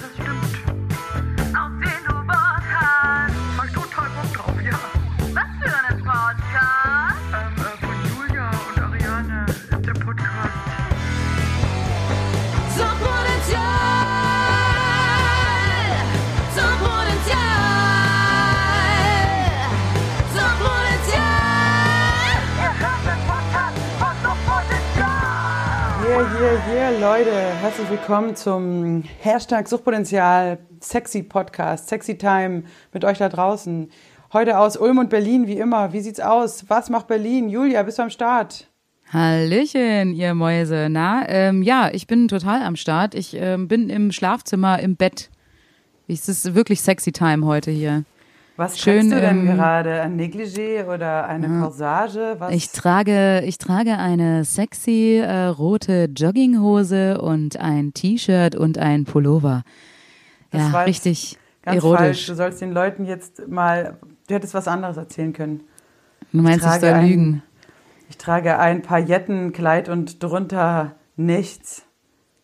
das stimmt. Leute. Herzlich willkommen zum Hashtag Suchtpotenzial Sexy Podcast, Sexy Time mit euch da draußen. Heute aus Ulm und Berlin, wie immer. Wie sieht's aus? Was macht Berlin? Julia, bist du am Start? Hallöchen, ihr Mäuse. Na, ähm, ja, ich bin total am Start. Ich ähm, bin im Schlafzimmer im Bett. Es ist wirklich sexy Time heute hier. Was Schön, trägst du denn ähm, gerade? Ein Negligé oder eine Corsage? Was? Ich trage, ich trage eine sexy äh, rote Jogginghose und ein T-Shirt und ein Pullover. Das ja, richtig Ganz falsch. erotisch. Du sollst den Leuten jetzt mal, du hättest was anderes erzählen können. Du meinst, ich trage soll ein- lügen? Ich trage ein Paillettenkleid und drunter nichts.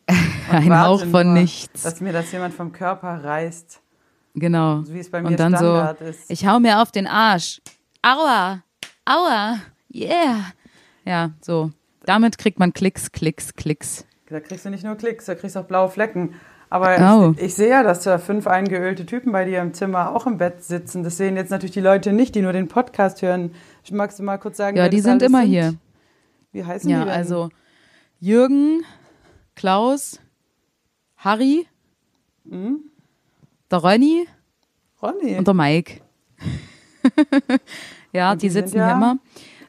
Ein Hauch von nur, nichts. Dass mir das jemand vom Körper reißt. Genau. So wie es bei mir Und dann so, Standard ist. ich hau mir auf den Arsch. Aua, aua, yeah. Ja, so. Damit kriegt man Klicks, Klicks, Klicks. Da kriegst du nicht nur Klicks, da kriegst du auch blaue Flecken. Aber Oh. ich, ich sehe ja, dass da fünf eingeölte Typen bei dir im Zimmer auch im Bett sitzen. Das sehen jetzt natürlich die Leute nicht, die nur den Podcast hören. Magst du mal kurz sagen, Ja, die sind immer hier. Wie heißen Ja, die denn? also Jürgen, Klaus, Harry, Hm? Der Ronny Ronny. und der Mike. ja, die, die sitzen ja hier immer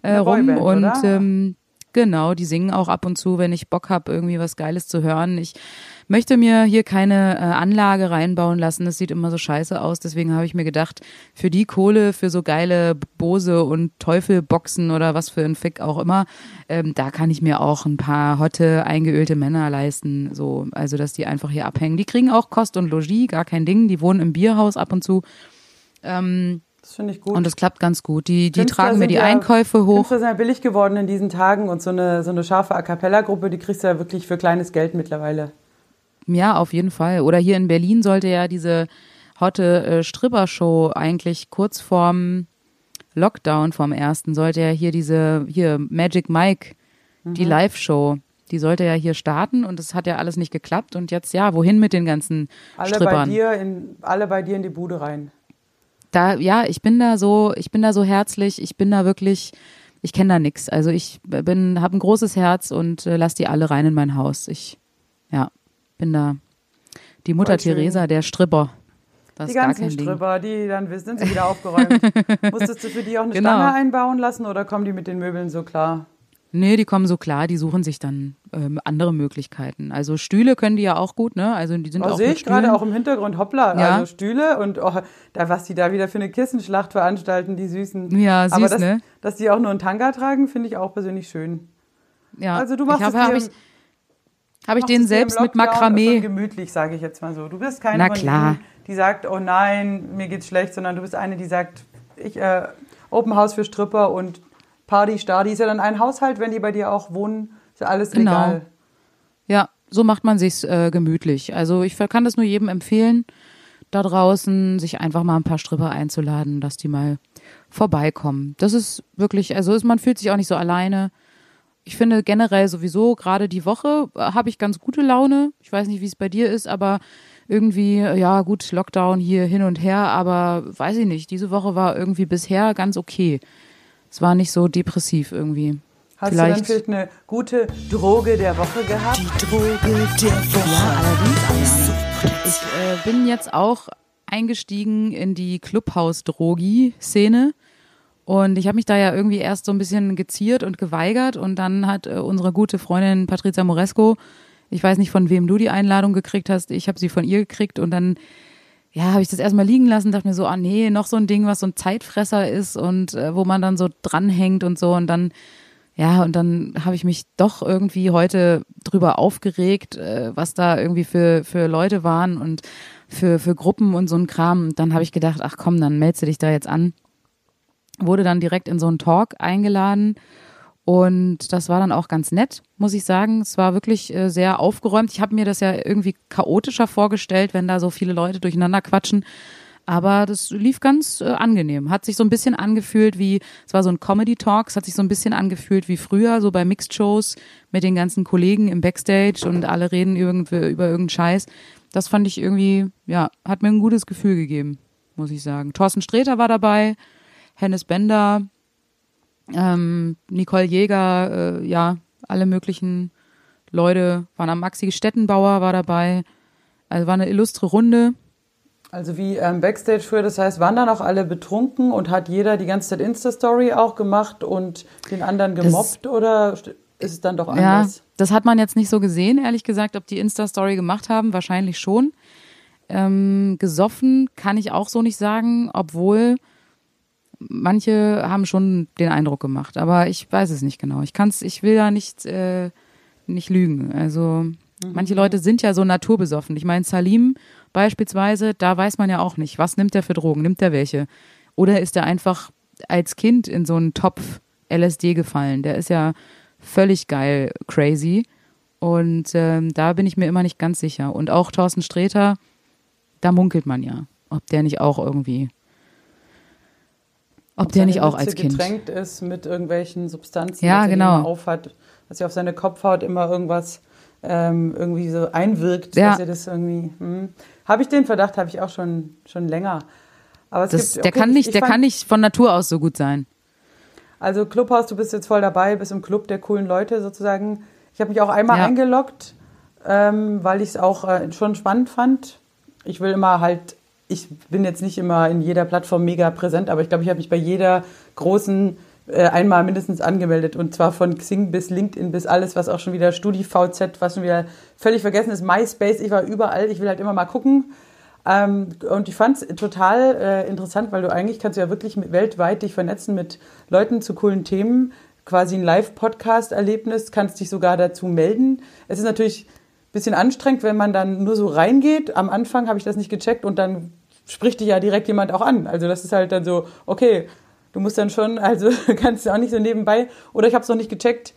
äh, rum Boyband, und ähm, genau, die singen auch ab und zu, wenn ich Bock habe, irgendwie was Geiles zu hören. Ich möchte mir hier keine äh, Anlage reinbauen lassen. Das sieht immer so scheiße aus. Deswegen habe ich mir gedacht, für die Kohle, für so geile Bose und Teufelboxen oder was für ein Fick auch immer, ähm, da kann ich mir auch ein paar hotte, eingeölte Männer leisten. So, also dass die einfach hier abhängen. Die kriegen auch Kost und Logis, gar kein Ding. Die wohnen im Bierhaus ab und zu. Ähm, das finde ich gut. und das klappt ganz gut. Die, die Künstler tragen mir die ja- Einkäufe hoch. Künstler sind ja billig geworden in diesen Tagen und so eine, so eine scharfe A Cappella-Gruppe, die kriegst du ja wirklich für kleines Geld mittlerweile. Ja, auf jeden Fall. Oder hier in Berlin sollte ja diese hotte äh, Stripper-Show eigentlich kurz vorm Lockdown vom ersten sollte ja hier diese, hier Magic Mike, Mhm. die Live-Show, die sollte ja hier starten und es hat ja alles nicht geklappt und jetzt ja, wohin mit den ganzen Alle bei Strippern? dir in, alle bei dir in die Bude rein. Da, ja, ich bin da so, ich bin da so herzlich, ich bin da wirklich, ich kenne da nix. Also ich bin, habe ein großes Herz und äh, lass die alle rein in mein Haus. Ich, ja, bin da die Mutter. Theresa, der Stripper. Das Die ganzen. Stripper, die dann wissen, sind sie wieder aufgeräumt. Musstest du für die auch eine Genau. Stange einbauen lassen oder kommen die mit den Möbeln so klar? Nee, die kommen so klar, die suchen sich dann ähm, andere Möglichkeiten. Also Stühle können die ja auch gut, ne? Also die sind Oh, auch sehe ich gerade auch im Hintergrund, hoppla, Ja. also Stühle und oh, da, was die da wieder für eine Kissenschlacht veranstalten, die Süßen. Ja, süß, Aber das, ne? dass die auch nur einen Tanga tragen, finde ich auch persönlich schön. Ja. Also du machst ich es hab dir- ich, hab ich den selbst mit Makramee. gemütlich, sage ich jetzt mal so. Du bist keine Na von klar. denen, die sagt, oh nein, mir geht's schlecht, sondern du bist eine, die sagt, ich äh, Open House für Stripper und Party, Stadi. Ist ja dann ein Haushalt, wenn die bei dir auch wohnen, ist ja alles Genau. legal. Ja, so macht man sich's äh, gemütlich. Also ich kann das nur jedem empfehlen, da draußen sich einfach mal ein paar Stripper einzuladen, dass die mal vorbeikommen. Das ist wirklich, also ist, man fühlt sich auch nicht so alleine. Ich finde generell sowieso, gerade die Woche äh, habe ich ganz gute Laune. Ich weiß nicht, wie es bei dir ist, aber irgendwie, äh, ja gut, Lockdown hier hin und her, aber weiß ich nicht, diese Woche war irgendwie bisher ganz okay. Es war nicht so depressiv irgendwie. Hast Vielleicht- du dann vielleicht eine gute Droge der Woche gehabt? Ja, allerdings, Ariane. Ich äh, bin jetzt auch eingestiegen in die Clubhaus-Drogi-Szene. Und ich habe mich da ja irgendwie erst so ein bisschen geziert und geweigert. Und dann hat äh, unsere gute Freundin Patrizia Moresco, ich weiß nicht, von wem du die Einladung gekriegt hast, ich habe sie von ihr gekriegt. Und dann, ja, habe ich das erstmal liegen lassen, dachte mir so, ah nee, noch so ein Ding, was so ein Zeitfresser ist und äh, wo man dann so dranhängt und so. Und dann ja, und dann habe ich mich doch irgendwie heute drüber aufgeregt, äh, was da irgendwie für, für Leute waren und für, für Gruppen und so ein Kram. Und dann habe ich gedacht, ach komm, dann meldest dich da jetzt an. Wurde dann direkt in so einen Talk eingeladen Und das war dann auch ganz nett, muss ich sagen. Es war wirklich äh, sehr aufgeräumt. Ich habe mir das ja irgendwie chaotischer vorgestellt, wenn da so viele Leute durcheinander quatschen. Aber das lief ganz äh, angenehm. Hat sich so ein bisschen angefühlt wie, es war so ein Comedy-Talk, es hat sich so ein bisschen angefühlt wie früher, so bei Mixed-Shows mit den ganzen Kollegen im Backstage und alle reden irgendwie über irgendeinen Scheiß. Das fand ich irgendwie, ja, hat mir ein gutes Gefühl gegeben, muss ich sagen. Thorsten Sträter war dabei, Hennes Bender, ähm, Nicole Jäger, äh, ja, alle möglichen Leute waren am Maxi Stettenbauer war dabei. Also war eine illustre Runde. Also wie ähm, Backstage früher, das heißt, waren dann auch alle betrunken und hat jeder die ganze Zeit Insta-Story auch gemacht und den anderen gemobbt oder ist es dann doch Ja, anders? das hat man jetzt nicht so gesehen, ehrlich gesagt, ob die Insta-Story gemacht haben. Wahrscheinlich schon. Ähm, gesoffen kann ich auch so nicht sagen, obwohl manche haben schon den Eindruck gemacht. Aber ich weiß es nicht genau. Ich kann's, ich will da nicht, äh, nicht lügen. Also manche Leute sind ja so naturbesoffen. Ich meine, Salim beispielsweise, da weiß man ja auch nicht, was nimmt der für Drogen, nimmt der welche? Oder ist er einfach als Kind in so einen Topf LSD gefallen? Der ist ja völlig geil, crazy. Und ähm, da bin ich mir immer nicht ganz sicher. Und auch Thorsten Sträter, da munkelt man ja, ob der nicht auch irgendwie, ob der nicht auch Mütze als Kind. getränkt ist mit irgendwelchen Substanzen, Ja, er genau. immer aufhat, dass er auf seine Kopfhaut immer irgendwas ähm, irgendwie so einwirkt, Ja. dass er das irgendwie. Hm. Habe ich den Verdacht, habe ich auch schon schon länger. Aber es Das, gibt, der okay, kann ich- nicht, ich der fand- kann nicht von Natur aus so gut sein. Also Clubhaus, du bist jetzt voll dabei, bist im Club der coolen Leute sozusagen. Ich habe mich auch einmal Ja. eingeloggt, ähm, weil ich es auch äh, schon spannend fand. Ich will immer halt, ich bin jetzt nicht immer in jeder Plattform mega präsent, aber ich glaube, ich habe mich bei jeder großen äh, einmal mindestens angemeldet und zwar von Xing bis LinkedIn bis alles, was auch schon wieder StudiVZ, was schon wieder völlig vergessen ist, MySpace, ich war überall, ich will halt immer mal gucken. Ähm, und ich fand es total äh, interessant, weil du eigentlich kannst du ja wirklich mit, weltweit dich vernetzen mit Leuten zu coolen Themen. Quasi ein Live-Podcast-Erlebnis, kannst dich sogar dazu melden. Es ist natürlich ein bisschen anstrengend, wenn man dann nur so reingeht. Am Anfang habe ich das nicht gecheckt und dann spricht dich ja direkt jemand auch an. Also das ist halt dann so, okay, du musst dann schon, also kannst du auch nicht so nebenbei. Oder ich habe es noch nicht gecheckt,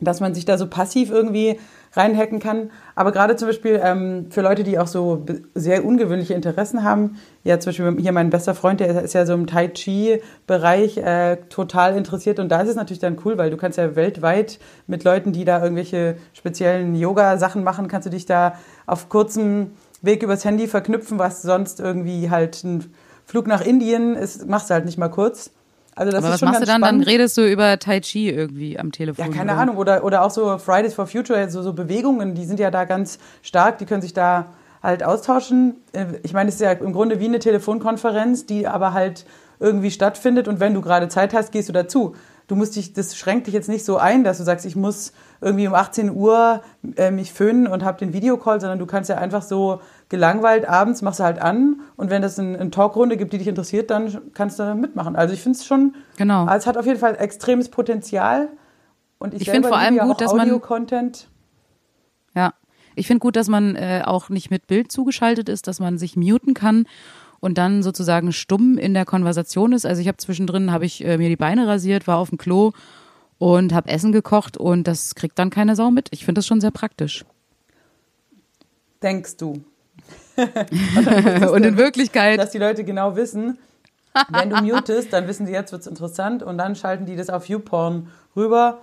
dass man sich da so passiv irgendwie reinhacken kann. Aber gerade zum Beispiel ähm, für Leute, die auch so sehr ungewöhnliche Interessen haben, ja zum Beispiel hier mein bester Freund, der ist ja so im Tai Chi-Bereich äh, total interessiert und da ist es natürlich dann cool, weil du kannst ja weltweit mit Leuten, die da irgendwelche speziellen Yoga-Sachen machen, kannst du dich da auf kurzem Weg übers Handy verknüpfen, was sonst irgendwie halt ein Flug nach Indien ist, machst du halt nicht mal kurz. Also das Aber ist was schon machst du ganz dann? Dann spannend. redest du über Tai Chi irgendwie am Telefon. Ja, keine oder? Ahnung. Oder, oder auch so Fridays for Future, so, so Bewegungen, die sind ja da ganz stark, die können sich da halt austauschen. Äh, Ich meine, es ist ja im Grunde wie eine Telefonkonferenz, die aber halt irgendwie stattfindet und wenn du gerade Zeit hast, gehst du dazu. Du musst dich, das schränkt dich jetzt nicht so ein, dass du sagst, ich muss irgendwie um 18 Uhr äh, mich föhnen und habe den Videocall, sondern du kannst ja einfach so gelangweilt abends machst du halt an und wenn das eine, eine Talkrunde gibt, die dich interessiert, dann kannst du mitmachen. Also ich finde es schon, Genau. also es hat auf jeden Fall extremes Potenzial. Und ich, Ich find selber vor allem ja gut, dass man- Audio-Content. Ja, ich finde gut, dass man äh, auch nicht mit Bild zugeschaltet ist, dass man sich muten kann und dann sozusagen stumm in der Konversation ist. Also ich habe zwischendrin habe ich äh, mir die Beine rasiert, war auf dem Klo und habe Essen gekocht und das kriegt dann keine Sau mit. Ich finde das schon sehr praktisch. Denkst du, und in Wirklichkeit, dass die Leute genau wissen, wenn du mutest, dann wissen sie, jetzt wird's interessant und dann schalten die das auf YouPorn rüber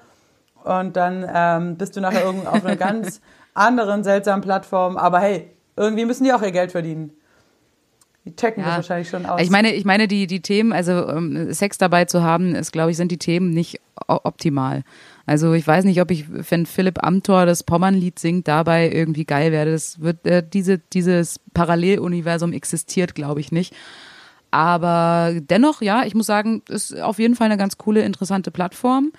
und dann ähm, bist du nachher irgendwo auf einer ganz anderen seltsamen Plattform. Aber hey, irgendwie müssen die auch ihr Geld verdienen. Die checken das Ja. wahrscheinlich schon aus. ich meine, ich meine die die Themen, also ähm, Sex dabei zu haben, ist glaube ich sind die Themen nicht optimal. Also ich weiß nicht, ob ich, wenn Philipp Amthor das Pommernlied singt, dabei irgendwie geil werde. Das wird äh, diese dieses Paralleluniversum existiert, glaube ich nicht. Aber dennoch, ja, ich muss sagen, ist auf jeden Fall eine ganz coole, interessante Plattform.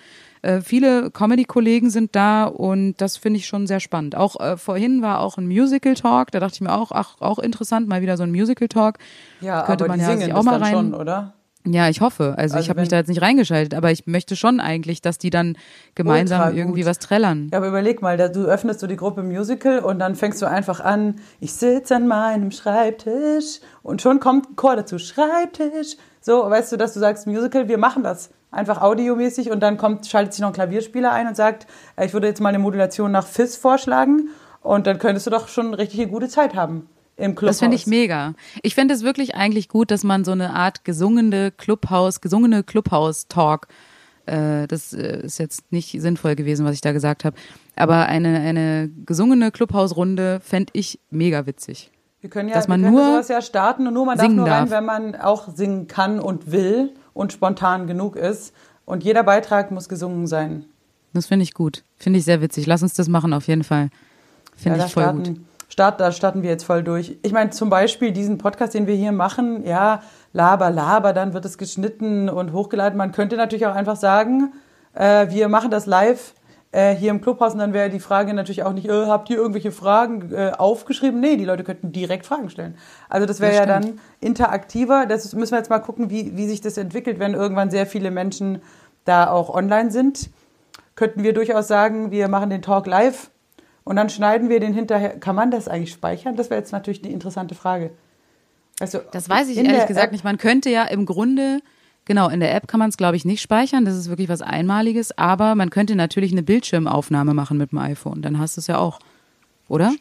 Äh, viele Comedy-Kollegen sind da und das finde ich schon sehr spannend. Auch äh, vorhin war auch ein Musical-Talk, da dachte ich mir auch, ach, auch interessant, mal wieder so ein Musical-Talk. ja, könnte aber man ja singen sich auch mal rein- schon, oder? Ja, ich hoffe. Also, ich Also habe mich da jetzt nicht reingeschaltet, aber ich möchte schon eigentlich, dass die dann gemeinsam irgendwie was trällern. Ja, aber überleg mal, da, du öffnest so die Gruppe Musical und dann fängst du einfach an, ich sitze an meinem Schreibtisch und schon kommt ein Chor dazu, Schreibtisch. So, weißt du, dass du sagst, Musical, wir machen das einfach audiomäßig und dann kommt, schaltet sich noch ein Klavierspieler ein und sagt, äh, ich würde jetzt mal eine Modulation nach Fizz vorschlagen und dann könntest du doch schon richtig eine gute Zeit haben im Clubhaus. Das finde ich mega. Ich finde es wirklich eigentlich gut, dass man so eine Art gesungene Clubhaus, gesungene Clubhaus-Talk, äh, das äh, ist jetzt nicht sinnvoll gewesen, was ich da gesagt habe, aber eine, eine gesungene Clubhausrunde fände ich mega witzig. Wir können ja, dass man wir können nur sowas ja starten und nur man darf singen nur rein, darf. wenn man auch singen kann und will und spontan genug ist. Und jeder Beitrag muss gesungen sein. Das finde ich gut. Finde ich sehr witzig. Lass uns das machen auf jeden Fall. Finde ja, ich voll starten, gut. Start, da starten wir jetzt voll durch. Ich meine, zum Beispiel diesen Podcast, den wir hier machen, ja, laber, laber, dann wird es geschnitten und hochgeladen. Man könnte natürlich auch einfach sagen, äh, wir machen das live äh, hier im Clubhaus und dann wäre die Frage natürlich auch nicht, äh, habt ihr irgendwelche Fragen äh, aufgeschrieben? Nee, die Leute könnten direkt Fragen stellen. Also das wäre ja dann interaktiver. Das müssen wir jetzt mal gucken, wie, wie sich das entwickelt, wenn irgendwann sehr viele Menschen da auch online sind. Könnten wir durchaus sagen, wir machen den Talk live und dann schneiden wir den hinterher. Kann man das eigentlich speichern? Das wäre jetzt natürlich die interessante Frage. Also, Das weiß ich ehrlich gesagt App- nicht. Man könnte ja im Grunde, genau, in der App kann man es, glaube ich, nicht speichern. Das ist wirklich was Einmaliges. Aber man könnte natürlich eine Bildschirmaufnahme machen mit dem iPhone. Dann hast du es ja auch. Oder?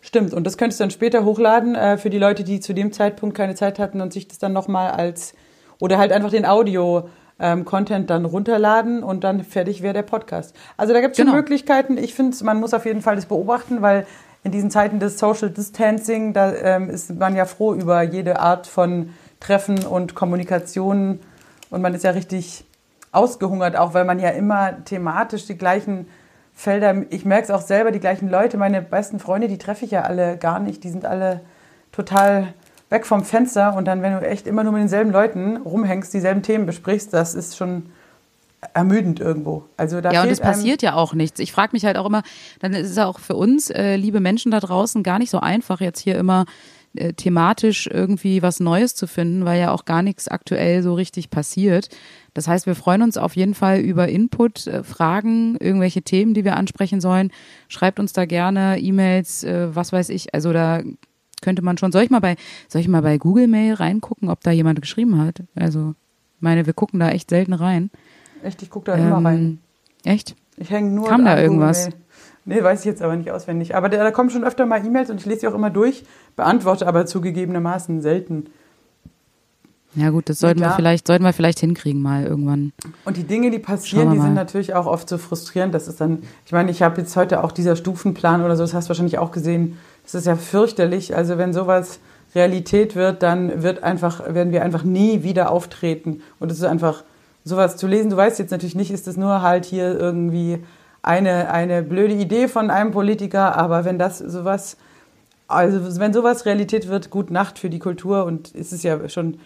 Stimmt, und das könntest du dann später hochladen äh, für die Leute, die zu dem Zeitpunkt keine Zeit hatten und sich das dann nochmal als, oder halt einfach den Audio-Content dann runterladen und dann fertig wäre der Podcast. Also da gibt es schon Genau. Möglichkeiten. Ich finde, man muss auf jeden Fall das beobachten, weil in diesen Zeiten des Social Distancing, da ähm, ist man ja froh über jede Art von Treffen und Kommunikation und man ist ja richtig ausgehungert, auch weil man ja immer thematisch die gleichen Felder, ich merke es auch selber, die gleichen Leute, meine besten Freunde, die treffe ich ja alle gar nicht, die sind alle total weg vom Fenster und dann, wenn du echt immer nur mit denselben Leuten rumhängst, dieselben Themen besprichst, das ist schon ermüdend irgendwo. Also da Ja, und es passiert ja auch nichts. Ich frage mich halt auch immer, dann ist es auch für uns, äh, liebe Menschen da draußen, gar nicht so einfach, jetzt hier immer äh, thematisch irgendwie was Neues zu finden, weil ja auch gar nichts aktuell so richtig passiert. Das heißt, wir freuen uns auf jeden Fall über Input, äh, Fragen, irgendwelche Themen, die wir ansprechen sollen. Schreibt uns da gerne E-Mails, äh, was weiß ich. Also da könnte man schon. Soll ich mal bei, soll ich mal bei Google Mail reingucken, ob da jemand geschrieben hat? Also, ich meine, wir gucken da echt selten rein. echt, ich gucke da immer rein. Ähm, Echt? Ich hänge nur Kam da Google irgendwas? Mail. Nee, weiß ich jetzt aber nicht auswendig. Aber da, da kommen schon öfter mal E-Mails und ich lese sie auch immer durch, beantworte aber zugegebenermaßen selten. Ja gut, das sollten wir klar. vielleicht, sollten wir vielleicht hinkriegen mal irgendwann. Und die Dinge, die passieren, wir die sind mal. natürlich auch oft so frustrierend. Das ist dann, ich meine, ich habe jetzt heute auch dieser Stufenplan oder so, das hast du wahrscheinlich auch gesehen. Das ist ja fürchterlich. Also wenn sowas Realität wird, dann wird einfach, werden wir einfach nie wieder auftreten. Und es ist einfach sowas zu lesen. Du weißt jetzt natürlich nicht, ist das nur halt hier irgendwie eine, eine blöde Idee von einem Politiker, aber wenn das sowas, also wenn sowas Realität wird, gut Nacht für die Kultur und es ist ja schon,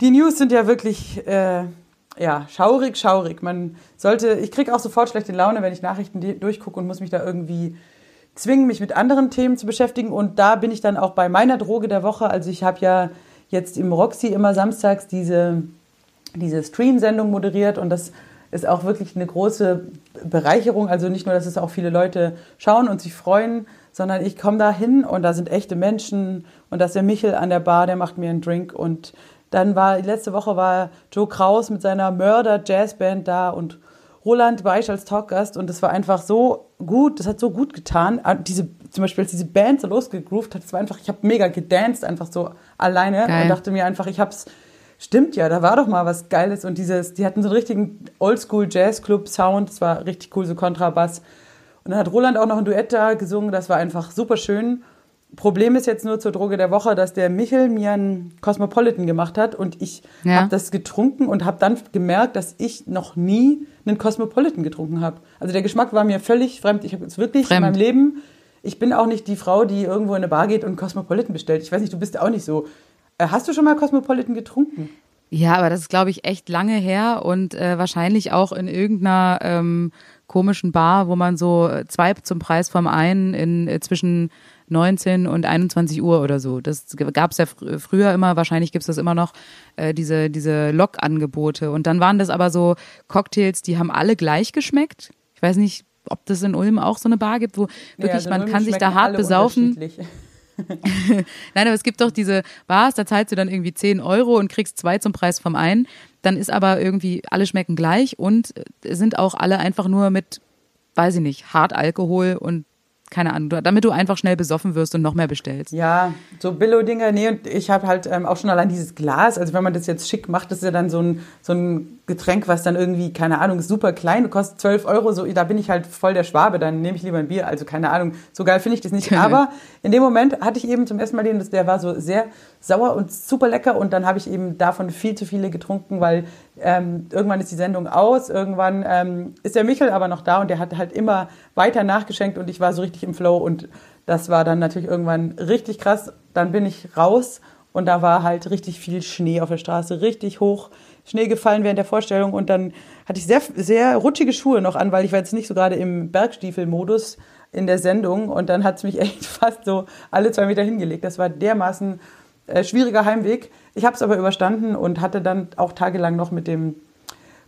die News sind ja wirklich, äh, ja, schaurig, schaurig. Man sollte, ich kriege auch sofort schlechte Laune, wenn ich Nachrichten durchgucke und muss mich da irgendwie zwingen, mich mit anderen Themen zu beschäftigen. Und da bin ich dann auch bei meiner Droge der Woche. Also ich habe ja jetzt im Roxy immer samstags diese, diese Stream-Sendung moderiert und das ist auch wirklich eine große Bereicherung. Also nicht nur, dass es auch viele Leute schauen und sich freuen, sondern ich komme da hin und da sind echte Menschen und da ist der Michel an der Bar, der macht mir einen Drink und dann war, letzte Woche war Joe Kraus mit seiner Mörder-Jazzband da und Roland Beisch als Talkgast und das war einfach so gut, das hat so gut getan. Ah, Diese, zum Beispiel, als diese Band so losgegroovt hat, das war einfach, ich habe mega gedanced, einfach so alleine Geil. und dachte mir einfach, ich hab's, stimmt ja, da war doch mal was Geiles und dieses, die hatten so einen richtigen Oldschool-Jazz-Club-Sound, das war richtig cool, so Kontrabass. Und dann hat Roland auch noch ein Duett da gesungen, das war einfach super schön. Problem ist jetzt nur zur Droge der Woche, dass der Michel mir einen Cosmopolitan gemacht hat und ich Ja. habe das getrunken und habe dann gemerkt, dass ich noch nie einen Cosmopolitan getrunken habe. Also der Geschmack war mir völlig fremd. Ich habe jetzt wirklich Fremd. in meinem Leben, ich bin auch nicht die Frau, die irgendwo in eine Bar geht und einen Cosmopolitan bestellt. Ich weiß nicht, du bist auch nicht so. Äh, Hast du schon mal Cosmopolitan getrunken? Ja, aber das ist, glaube ich, echt lange her und äh, wahrscheinlich auch in irgendeiner ähm, komischen Bar, wo man so äh, zwei zum Preis vom einen in äh, zwischen 19 und 21 Uhr oder so. Das gab es ja fr früher immer, wahrscheinlich gibt es das immer noch, äh, diese, diese Lok-Angebote. Und dann waren das aber so Cocktails, die haben alle gleich geschmeckt. Ich weiß nicht, ob das in Ulm auch so eine Bar gibt, wo wirklich, also in man kann sich da hart besaufen. Nein, aber es gibt doch diese Bars, da zahlst du dann irgendwie 10 Euro und kriegst zwei zum Preis vom einen. Dann ist aber irgendwie, alle schmecken gleich und äh, sind auch alle einfach nur mit, weiß ich nicht, Hartalkohol und keine Ahnung, damit du einfach schnell besoffen wirst und noch mehr bestellst. Ja, so Billo-Dinger, nee, und ich habe halt ähm, auch schon allein dieses Glas, also wenn man das jetzt schick macht, das ist ja dann so ein, so ein Getränk, was dann irgendwie, keine Ahnung, ist super klein, kostet 12 Euro, so, da bin ich halt voll der Schwabe, dann nehme ich lieber ein Bier, also keine Ahnung, so geil finde ich das nicht. Aber in dem Moment hatte ich eben zum ersten Mal den, der war so sehr sauer und super lecker und dann habe ich eben davon viel zu viele getrunken, weil ähm, irgendwann ist die Sendung aus, irgendwann ähm, ist der Michel aber noch da und der hat halt immer weiter nachgeschenkt und ich war so richtig im Flow und das war dann natürlich irgendwann richtig krass. Dann bin ich raus und da war halt richtig viel Schnee auf der Straße, richtig hoch Schnee gefallen während der Vorstellung und dann hatte ich sehr, sehr rutschige Schuhe noch an, weil ich war jetzt nicht so gerade im Bergstiefelmodus in der Sendung und dann hat es mich echt fast so alle zwei Meter hingelegt. Das war dermaßen äh, schwieriger Heimweg. Ich habe es aber überstanden und hatte dann auch tagelang noch mit dem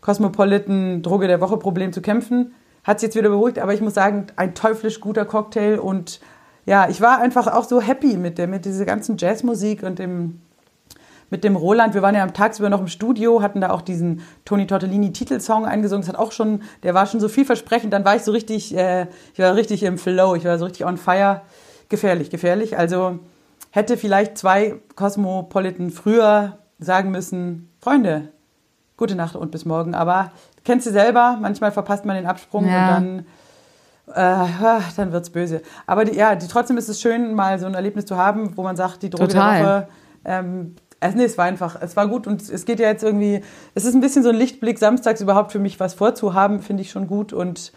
Cosmopolitan Droge der Woche Problem zu kämpfen. Hat sich jetzt wieder beruhigt, aber ich muss sagen, ein teuflisch guter Cocktail und ja, ich war einfach auch so happy mit der, mit dieser ganzen Jazzmusik und dem, mit dem Roland. Wir waren ja am tagsüber noch im Studio, hatten da auch diesen Toni Tortellini Titelsong eingesungen. Das hat auch schon, der war schon so vielversprechend. Dann war ich so richtig, äh, ich war richtig im Flow, ich war so richtig on fire. Gefährlich, gefährlich. Also hätte vielleicht zwei Cosmopolitan früher sagen müssen, Freunde, gute Nacht und bis morgen. Aber kennst du selber, manchmal verpasst man den Absprung Ja. und dann, äh, dann wird's böse. Aber die, ja, die, trotzdem ist es schön, mal so ein Erlebnis zu haben, wo man sagt, die Droge Total. der Woche. Ähm, also nee, es war einfach, es war gut und es geht ja jetzt irgendwie, es ist ein bisschen so ein Lichtblick, samstags überhaupt für mich was vorzuhaben, finde ich schon gut und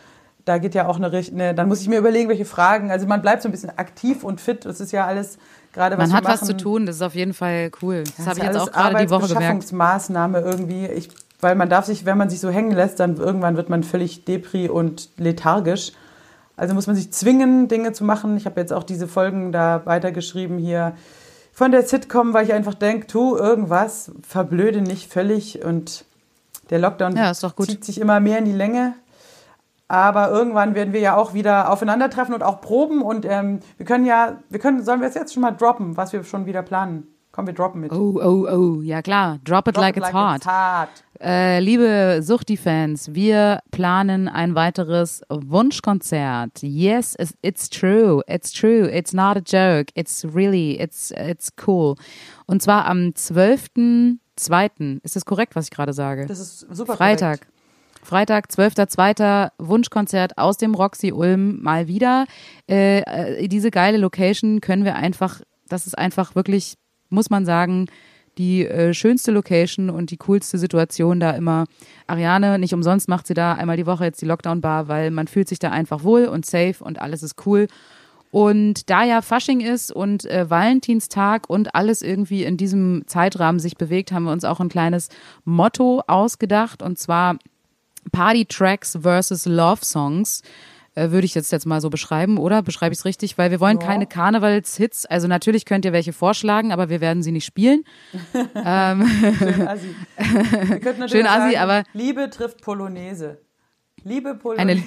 da geht ja auch eine, eine, dann muss ich mir überlegen, welche Fragen, also man bleibt so ein bisschen aktiv und fit, das ist ja alles gerade, was Man hat wir was machen. zu tun, das ist auf jeden Fall cool. Das, Das habe ich jetzt auch gerade die Woche gemerkt. Arbeitsbeschaffungsmaßnahme irgendwie. Ich, weil man darf sich, wenn man sich so hängen lässt, dann irgendwann wird man völlig depri und lethargisch. Also muss man sich zwingen, Dinge zu machen. Ich habe jetzt auch diese Folgen da weitergeschrieben hier von der Sitcom, weil ich einfach denke, tu irgendwas, verblöde nicht völlig und der Lockdown Ja, ist doch gut. zieht sich immer mehr in die Länge. Aber irgendwann werden wir ja auch wieder aufeinandertreffen und auch proben und ähm, wir können ja, wir können, sollen wir es jetzt schon mal droppen, was wir schon wieder planen? Komm, wir droppen mit. Oh, oh, oh, ja klar. Drop it Drop like it it's hot. hard. Äh, liebe Suchti-Fans, wir planen ein weiteres Wunschkonzert. Yes, it's- it's true. It's true. It's not a joke. It's really, it's, it's cool. Und zwar am 12.02. Ist das korrekt, was ich gerade sage? Das ist super Freitag. korrekt. Freitag, 12.02. Wunschkonzert aus dem Roxy Ulm mal wieder. Äh, äh, diese geile Location können wir einfach, das ist einfach wirklich, muss man sagen, die äh, schönste Location und die coolste Situation da immer. Ariane, nicht umsonst macht sie da einmal die Woche jetzt die Lockdown-Bar, weil man fühlt sich da einfach wohl und safe und alles ist cool. Und da ja Fasching ist und äh, Valentinstag und alles irgendwie in diesem Zeitrahmen sich bewegt, haben wir uns auch ein kleines Motto ausgedacht und zwar Party Tracks versus Love Songs. Äh, würde ich jetzt jetzt mal so beschreiben, oder? Beschreibe ich es richtig? Weil wir wollen Ja. keine Karnevalshits. Also natürlich könnt ihr welche vorschlagen, aber wir werden sie nicht spielen. Schön assi. Wir könnten natürlich Schön assi, sagen, aber- Liebe trifft Polonaise. Liebe Polo Eine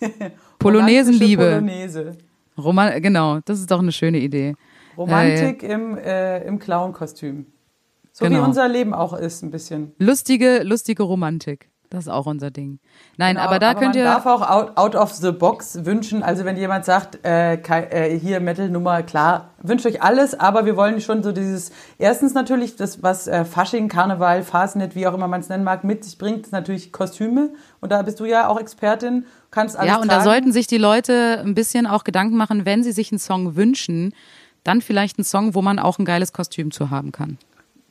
Polonesenliebe. Polonaise. Roman genau, das ist doch eine schöne Idee. Romantik im, äh, im Clown-Kostüm. So wie Genau. unser Leben auch ist, ein bisschen. Lustige, lustige Romantik. Das ist auch unser Ding. Nein, Genau, aber da könnt man ihr. darf auch out, out of the box wünschen. Also wenn jemand sagt, äh, äh, hier Metal-Nummer, klar, wünscht euch alles, aber wir wollen schon so dieses, erstens natürlich das, was äh, Fasching, Karneval, Fasnet, wie auch immer man es nennen mag, mit sich bringt, ist natürlich Kostüme. Und da bist du ja auch Expertin, kannst alles Ja, und da tragen. sollten sich die Leute ein bisschen auch Gedanken machen, wenn sie sich einen Song wünschen, dann vielleicht einen Song, wo man auch ein geiles Kostüm zu haben kann.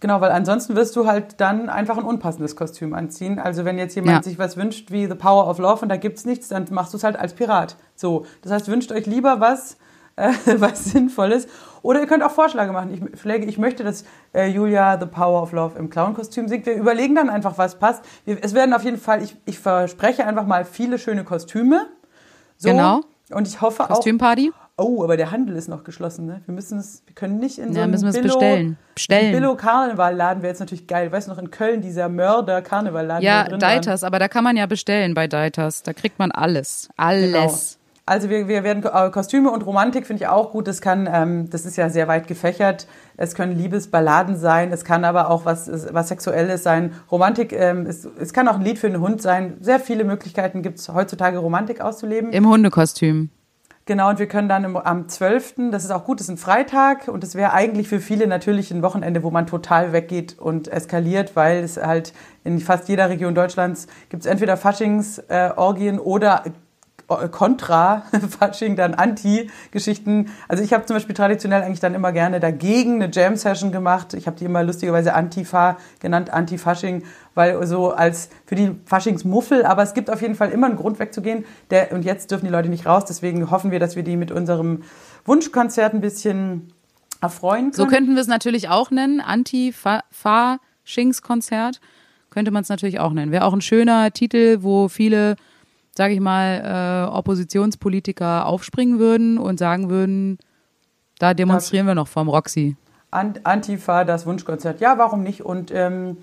Genau, weil ansonsten wirst du halt dann einfach ein unpassendes Kostüm anziehen. Also wenn jetzt jemand Ja. sich was wünscht wie The Power of Love und da gibt's nichts, dann machst du es halt als Pirat. So, das heißt, wünscht euch lieber was, äh, was Sinnvolles. Oder ihr könnt auch Vorschläge machen. Ich, Schläge, ich möchte, dass äh, Julia The Power of Love im Clown-Kostüm singt. Wir überlegen dann einfach, was passt. Wir, es werden auf jeden Fall, ich, ich verspreche einfach mal viele schöne Kostüme. So. Genau. Und ich hoffe auch. Kostümparty? Oh, aber der Handel ist noch geschlossen, ne? Wir müssen es, wir können nicht in so Ja, müssen wir es Billo, bestellen. Bestellen. Billo Karnevalladen wäre jetzt natürlich geil. Weißt du noch in Köln dieser Mörder Karnevalladen Ja, waren? Deitas, aber da kann man ja bestellen bei Deitas. Da kriegt man alles. Genau. Alles. Also wir, wir werden äh, Kostüme und Romantik finde ich auch gut. Das kann, ähm, das ist ja sehr weit gefächert. Es können Liebesballaden sein, es kann aber auch was, was Sexuelles sein. Romantik, ähm, es, es kann auch ein Lied für einen Hund sein. Sehr viele Möglichkeiten gibt es heutzutage, Romantik auszuleben. Im Hundekostüm. Genau, und wir können dann im, am 12., das ist auch gut, das ist ein Freitag und das wäre eigentlich für viele natürlich ein Wochenende, wo man total weggeht und eskaliert, weil es halt in fast jeder Region Deutschlands gibt es entweder Faschingsorgien äh, oder Kontra, Fasching, dann Anti-Geschichten. Also ich habe zum Beispiel traditionell eigentlich dann immer gerne dagegen eine Jam-Session gemacht. Ich habe die immer lustigerweise Antifa genannt, Anti-Fasching, weil so als für die Faschingsmuffel, aber es gibt auf jeden Fall immer einen Grund wegzugehen. Der, und jetzt dürfen die Leute nicht raus, deswegen hoffen wir, dass wir die mit unserem Wunschkonzert ein bisschen erfreuen können. So könnten wir es natürlich auch nennen, Anti-Faschingskonzert könnte man es natürlich auch nennen. Wäre auch ein schöner Titel, wo viele sage ich mal, äh, Oppositionspolitiker aufspringen würden und sagen würden, da demonstrieren wir noch vom Roxy. Antifa, das Wunschkonzert. Ja, warum nicht? Und ähm,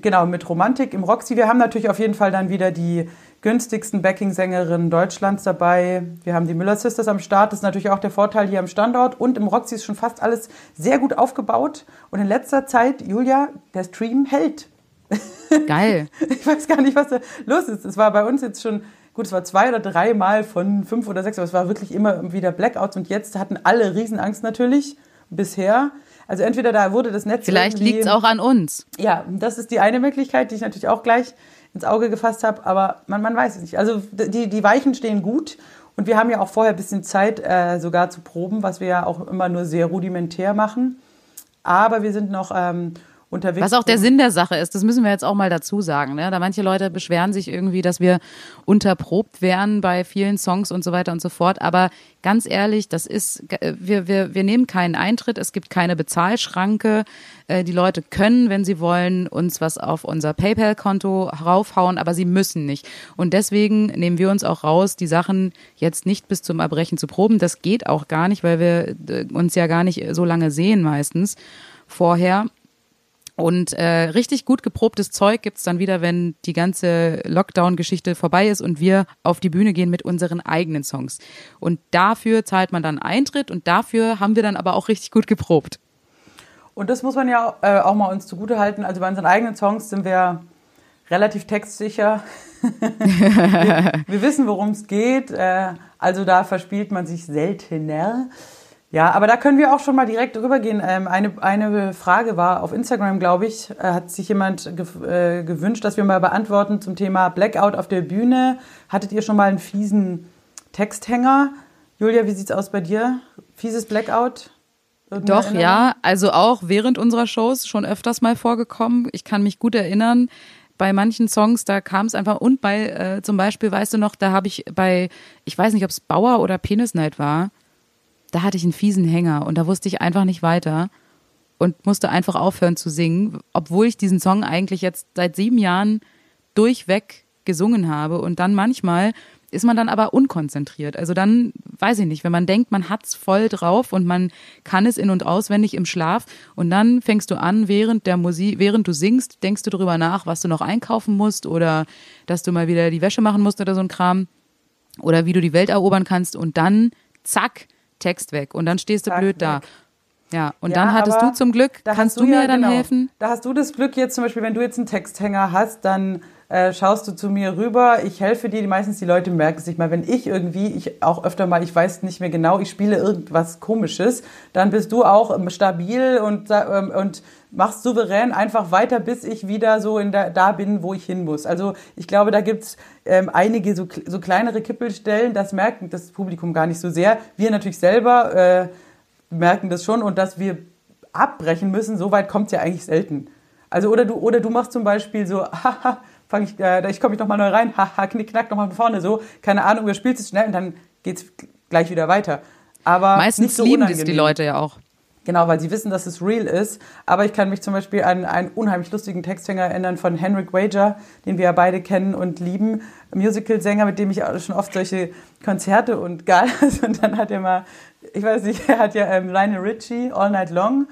genau, mit Romantik im Roxy. Wir haben natürlich auf jeden Fall dann wieder die günstigsten Backing-Sängerinnen Deutschlands dabei. Wir haben die Müller Sisters am Start. Das ist natürlich auch der Vorteil hier am Standort. Und im Roxy ist schon fast alles sehr gut aufgebaut. Und in letzter Zeit, Julia, der Stream hält. Geil. ich weiß gar nicht, was da los ist. Es war bei uns jetzt schon Gut, es war zwei oder drei Mal von fünf oder sechs, aber es war wirklich immer wieder Blackouts und jetzt hatten alle Riesenangst natürlich bisher. Also entweder da wurde das Netz. Vielleicht liegt es auch an uns. Ja, das ist die eine Möglichkeit, die ich natürlich auch gleich ins Auge gefasst habe, aber man, man weiß es nicht. Also die, die Weichen stehen gut und wir haben ja auch vorher ein bisschen Zeit äh, sogar zu proben, was wir ja auch immer nur sehr rudimentär machen. Aber wir sind noch ähm, unterwegs. Was auch der Sinn der Sache ist, das müssen wir jetzt auch mal dazu sagen. Ne? Da manche Leute beschweren sich irgendwie, dass wir unterprobt wären bei vielen Songs und so weiter und so fort. Aber ganz ehrlich, das ist, wir, wir, wir nehmen keinen Eintritt, es gibt keine Bezahlschranke. Äh, die Leute können, wenn sie wollen, uns was auf unser PayPal-Konto raufhauen, aber sie müssen nicht. Und deswegen nehmen wir uns auch raus, die Sachen jetzt nicht bis zum Erbrechen zu proben. Das geht auch gar nicht, weil wir äh, uns ja gar nicht so lange sehen meistens vorher. Und äh, richtig gut geprobtes Zeug gibt's dann wieder, wenn die ganze Lockdown-Geschichte vorbei ist und wir auf die Bühne gehen mit unseren eigenen Songs. Und dafür zahlt man dann Eintritt und dafür haben wir dann aber auch richtig gut geprobt. Und das muss man ja äh, auch mal uns zugute halten. Also bei unseren eigenen Songs sind wir relativ textsicher. wir, wir, wissen, worum es geht. Äh, also da verspielt man sich seltener. Ja, aber da können wir auch schon mal direkt rübergehen. Ähm, eine, eine Frage war auf Instagram, glaube ich, äh, hat sich jemand ge äh, gewünscht, dass wir mal beantworten zum Thema Blackout auf der Bühne. Hattet ihr schon mal einen fiesen Texthänger? Julia, wie sieht's aus bei dir? Fieses Blackout? Doch, Erinnerung? ja. Also auch während unserer Shows schon öfters mal vorgekommen. Ich kann mich gut erinnern bei manchen Songs, da kam es einfach, und bei äh, zum Beispiel, weißt du noch, da habe ich bei, ich weiß nicht, ob es Bauer oder Penis Night war, da hatte ich einen fiesen Hänger und da wusste ich einfach nicht weiter und musste einfach aufhören zu singen, obwohl ich diesen Song eigentlich jetzt seit sieben Jahren durchweg gesungen habe und dann manchmal ist man dann aber unkonzentriert. Also dann, weiß ich nicht, wenn man denkt, man hat's voll drauf und man kann es in- und auswendig im Schlaf und dann fängst du an, während der Musik, während du singst, denkst du darüber nach, was du noch einkaufen musst oder dass du mal wieder die Wäsche machen musst oder so ein Kram oder wie du die Welt erobern kannst und dann, zack, Text weg und dann stehst du Tag blöd weg. da. Ja, und ja, dann hattest du zum Glück, kannst du, mir ja, dann genau, helfen? Da hast du das Glück jetzt zum Beispiel, wenn du jetzt einen Texthänger hast, dann äh, schaust du zu mir rüber, ich helfe dir, meistens die Leute merken es nicht mal, wenn ich irgendwie, ich auch öfter mal, ich weiß nicht mehr genau, ich spiele irgendwas komisches, dann bist du auch ähm, stabil und, ähm, und machst souverän einfach weiter, bis ich wieder so in der, da bin, wo ich hin muss. Also ich glaube, da gibt's ähm, einige so, so kleinere Kippelstellen, das merkt das Publikum gar nicht so sehr. Wir natürlich selber äh, merken das schon und dass wir abbrechen müssen, so weit kommt's ja eigentlich selten. Also oder du oder du machst zum Beispiel so, haha, fang ich, äh, ich komme mich noch mal neu rein, haha, knick knack noch mal von vorne so, keine Ahnung, du spielst es schnell und dann geht's gleich wieder weiter. Aber meistens nicht so lieben unangenehm. das die Leute ja auch. Genau, weil sie wissen, dass es real ist. Aber ich kann mich zum Beispiel an einen unheimlich lustigen Texthänger erinnern von Henrik Wager, den wir ja beide kennen und lieben. Musical-Sänger, mit dem ich auch schon oft solche Konzerte und Galas. Und dann hat er mal, ich weiß nicht, er hat ja ähm, Lionel Richie, All Night Long.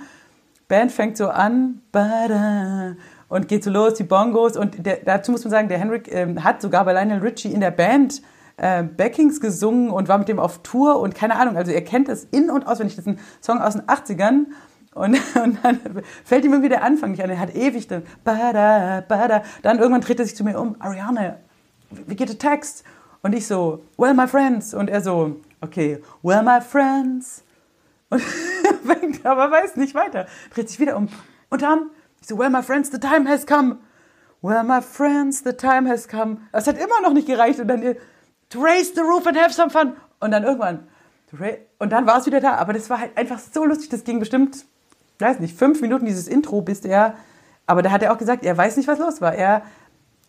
Band fängt so an, bada, und geht so los, die Bongos. Und der, dazu muss man sagen, der Henrik ähm, hat sogar bei Lionel Richie in der Band äh, Backings gesungen und war mit dem auf Tour und keine Ahnung, also er kennt es in- und auswendig. Das ist ein Song aus den 80ern und, und dann fällt ihm irgendwie der Anfang nicht an. Er hat ewig dann, bada, bada. Dann irgendwann dreht er sich zu mir um, Ariane, wie geht der Text? Und ich so, well, my friends. Und er so, okay, well, my friends. Und fängt aber weiß nicht weiter. Dreht sich wieder um. Und dann, ich so, well, my friends, the time has come. Well, my friends, the time has come. Es hat immer noch nicht gereicht. Und dann, to raise the roof and have some fun. Und dann irgendwann, und dann war es wieder da. Aber das war halt einfach so lustig. Das ging bestimmt, weiß nicht, fünf Minuten dieses Intro, bis er, aber da hat er auch gesagt, er weiß nicht, was los war. Er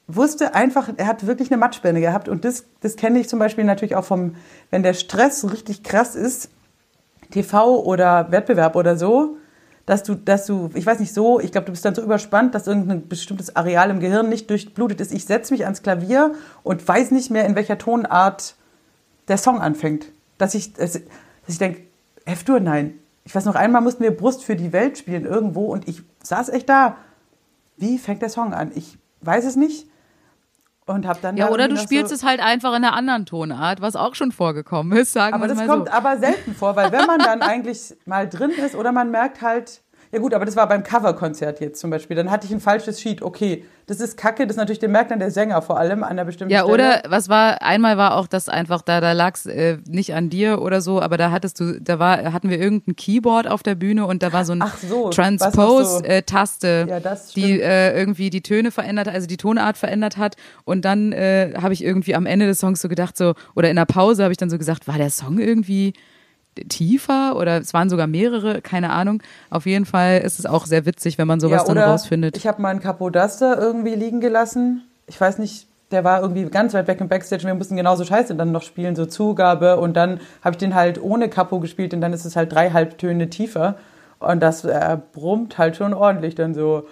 wusste einfach, er hat wirklich eine Matschbirne gehabt. Und das, das kenne ich zum Beispiel natürlich auch vom, wenn der Stress richtig krass ist, TV oder Wettbewerb oder so, dass du, dass du, ich weiß nicht so, ich glaube, du bist dann so überspannt, dass irgendein bestimmtes Areal im Gehirn nicht durchblutet ist. Ich setze mich ans Klavier und weiß nicht mehr, in welcher Tonart der Song anfängt. Dass ich, dass ich denke, F-Dur, nein. Ich weiß noch einmal mussten wir Brust für die Welt spielen irgendwo und ich saß echt da. Wie fängt der Song an? Ich weiß es nicht. Und hab dann Ja, oder du spielst so, es halt einfach in einer anderen Tonart, was auch schon vorgekommen ist, sagen Aber wir das mal kommt so. aber selten vor, weil wenn man dann eigentlich mal drin ist oder man merkt halt, ja gut, aber das war beim Coverkonzert jetzt zum Beispiel, dann hatte ich ein falsches Sheet. Okay, das ist Kacke, das ist natürlich, den merkt dann der Sänger vor allem an einer bestimmten Ja, Stelle. oder was war, einmal war auch das einfach, da, da lag's äh, nicht an dir oder so, aber da hattest du, da war, hatten wir irgendein Keyboard auf der Bühne und da war so ein so, was noch so- Transpose-Taste, Ja, die äh, irgendwie die Töne verändert, also die Tonart verändert hat. Und dann äh, habe ich irgendwie am Ende des Songs so gedacht, so, oder in der Pause habe ich dann so gesagt, war der Song irgendwie tiefer oder es waren sogar mehrere, keine Ahnung. Auf jeden Fall ist es auch sehr witzig, wenn man sowas ja, dann rausfindet. Ich habe meinen Capodaster irgendwie liegen gelassen. Ich weiß nicht, der war irgendwie ganz weit weg im Backstage und wir mussten genauso Scheiße dann noch spielen, so Zugabe. Und dann habe ich den halt ohne Capo gespielt und dann ist es halt drei Halbtöne tiefer. Und das äh, brummt halt schon ordentlich dann so.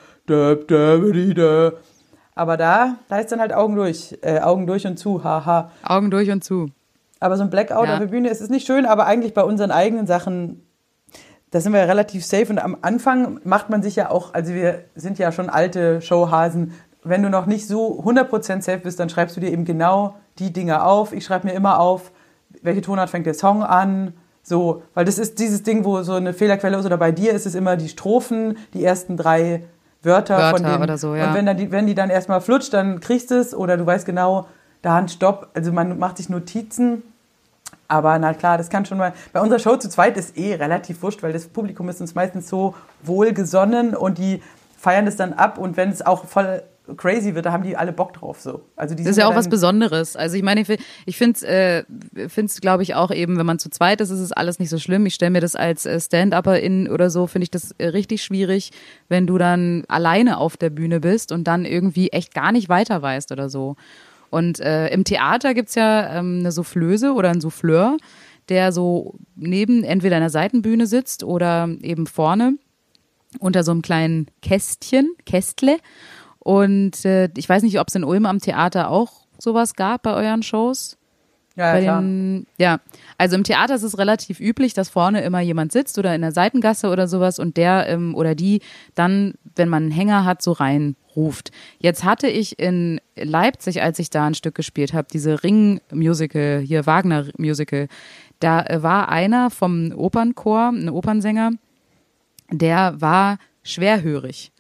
Aber da, da ist dann halt Augen durch, äh, Augen durch und zu, haha. Augen durch und zu. Aber so ein Blackout Ja. auf der Bühne, es ist nicht schön, aber eigentlich bei unseren eigenen Sachen, da sind wir ja relativ safe. Und am Anfang macht man sich ja auch, also wir sind ja schon alte Showhasen. Wenn du noch nicht so 100% safe bist, dann schreibst du dir eben genau die Dinge auf. Ich schreibe mir immer auf, welche Tonart fängt der Song an. So, weil das ist dieses Ding, wo so eine Fehlerquelle ist. Oder bei dir ist es immer die Strophen, die ersten drei Wörter, von Wörter denen. oder so, ja. Und wenn, dann die, wenn die dann erstmal flutscht, dann kriegst du es. Oder du weißt genau, da ein Stopp. Also man macht sich Notizen. Aber na klar, das kann schon mal. Bei unserer Show zu zweit ist eh relativ wurscht, weil das Publikum ist uns meistens so wohlgesonnen und die feiern das dann ab. Und wenn es auch voll crazy wird, da haben die alle Bock drauf. So. Also die Das ist ja auch was Besonderes. Also ich meine, ich, ich finde es, äh, find's, glaube ich, auch eben, wenn man zu zweit ist, ist es alles nicht so schlimm. Ich stelle mir das als äh, Stand-Upper-In oder so, finde ich das äh, richtig schwierig, wenn du dann alleine auf der Bühne bist und dann irgendwie echt gar nicht weiter weißt oder so. Und äh, im Theater gibt's ja ähm, eine Soufflöse oder ein Souffleur, der so neben entweder einer Seitenbühne sitzt oder eben vorne unter so einem kleinen Kästchen, Kästle. Und äh, ich weiß nicht, ob es in Ulm am Theater auch sowas gab bei euren Shows. Ja, ja, klar. den, ja, also im Theater ist es relativ üblich, dass vorne immer jemand sitzt oder in der Seitengasse oder sowas und der ähm, oder die dann, wenn man einen Hänger hat, so reinruft. Jetzt hatte ich in Leipzig, als ich da ein Stück gespielt habe, diese Ring-Musical, hier Wagner-Musical, da äh, war einer vom Opernchor, ein Opernsänger, der war schwerhörig.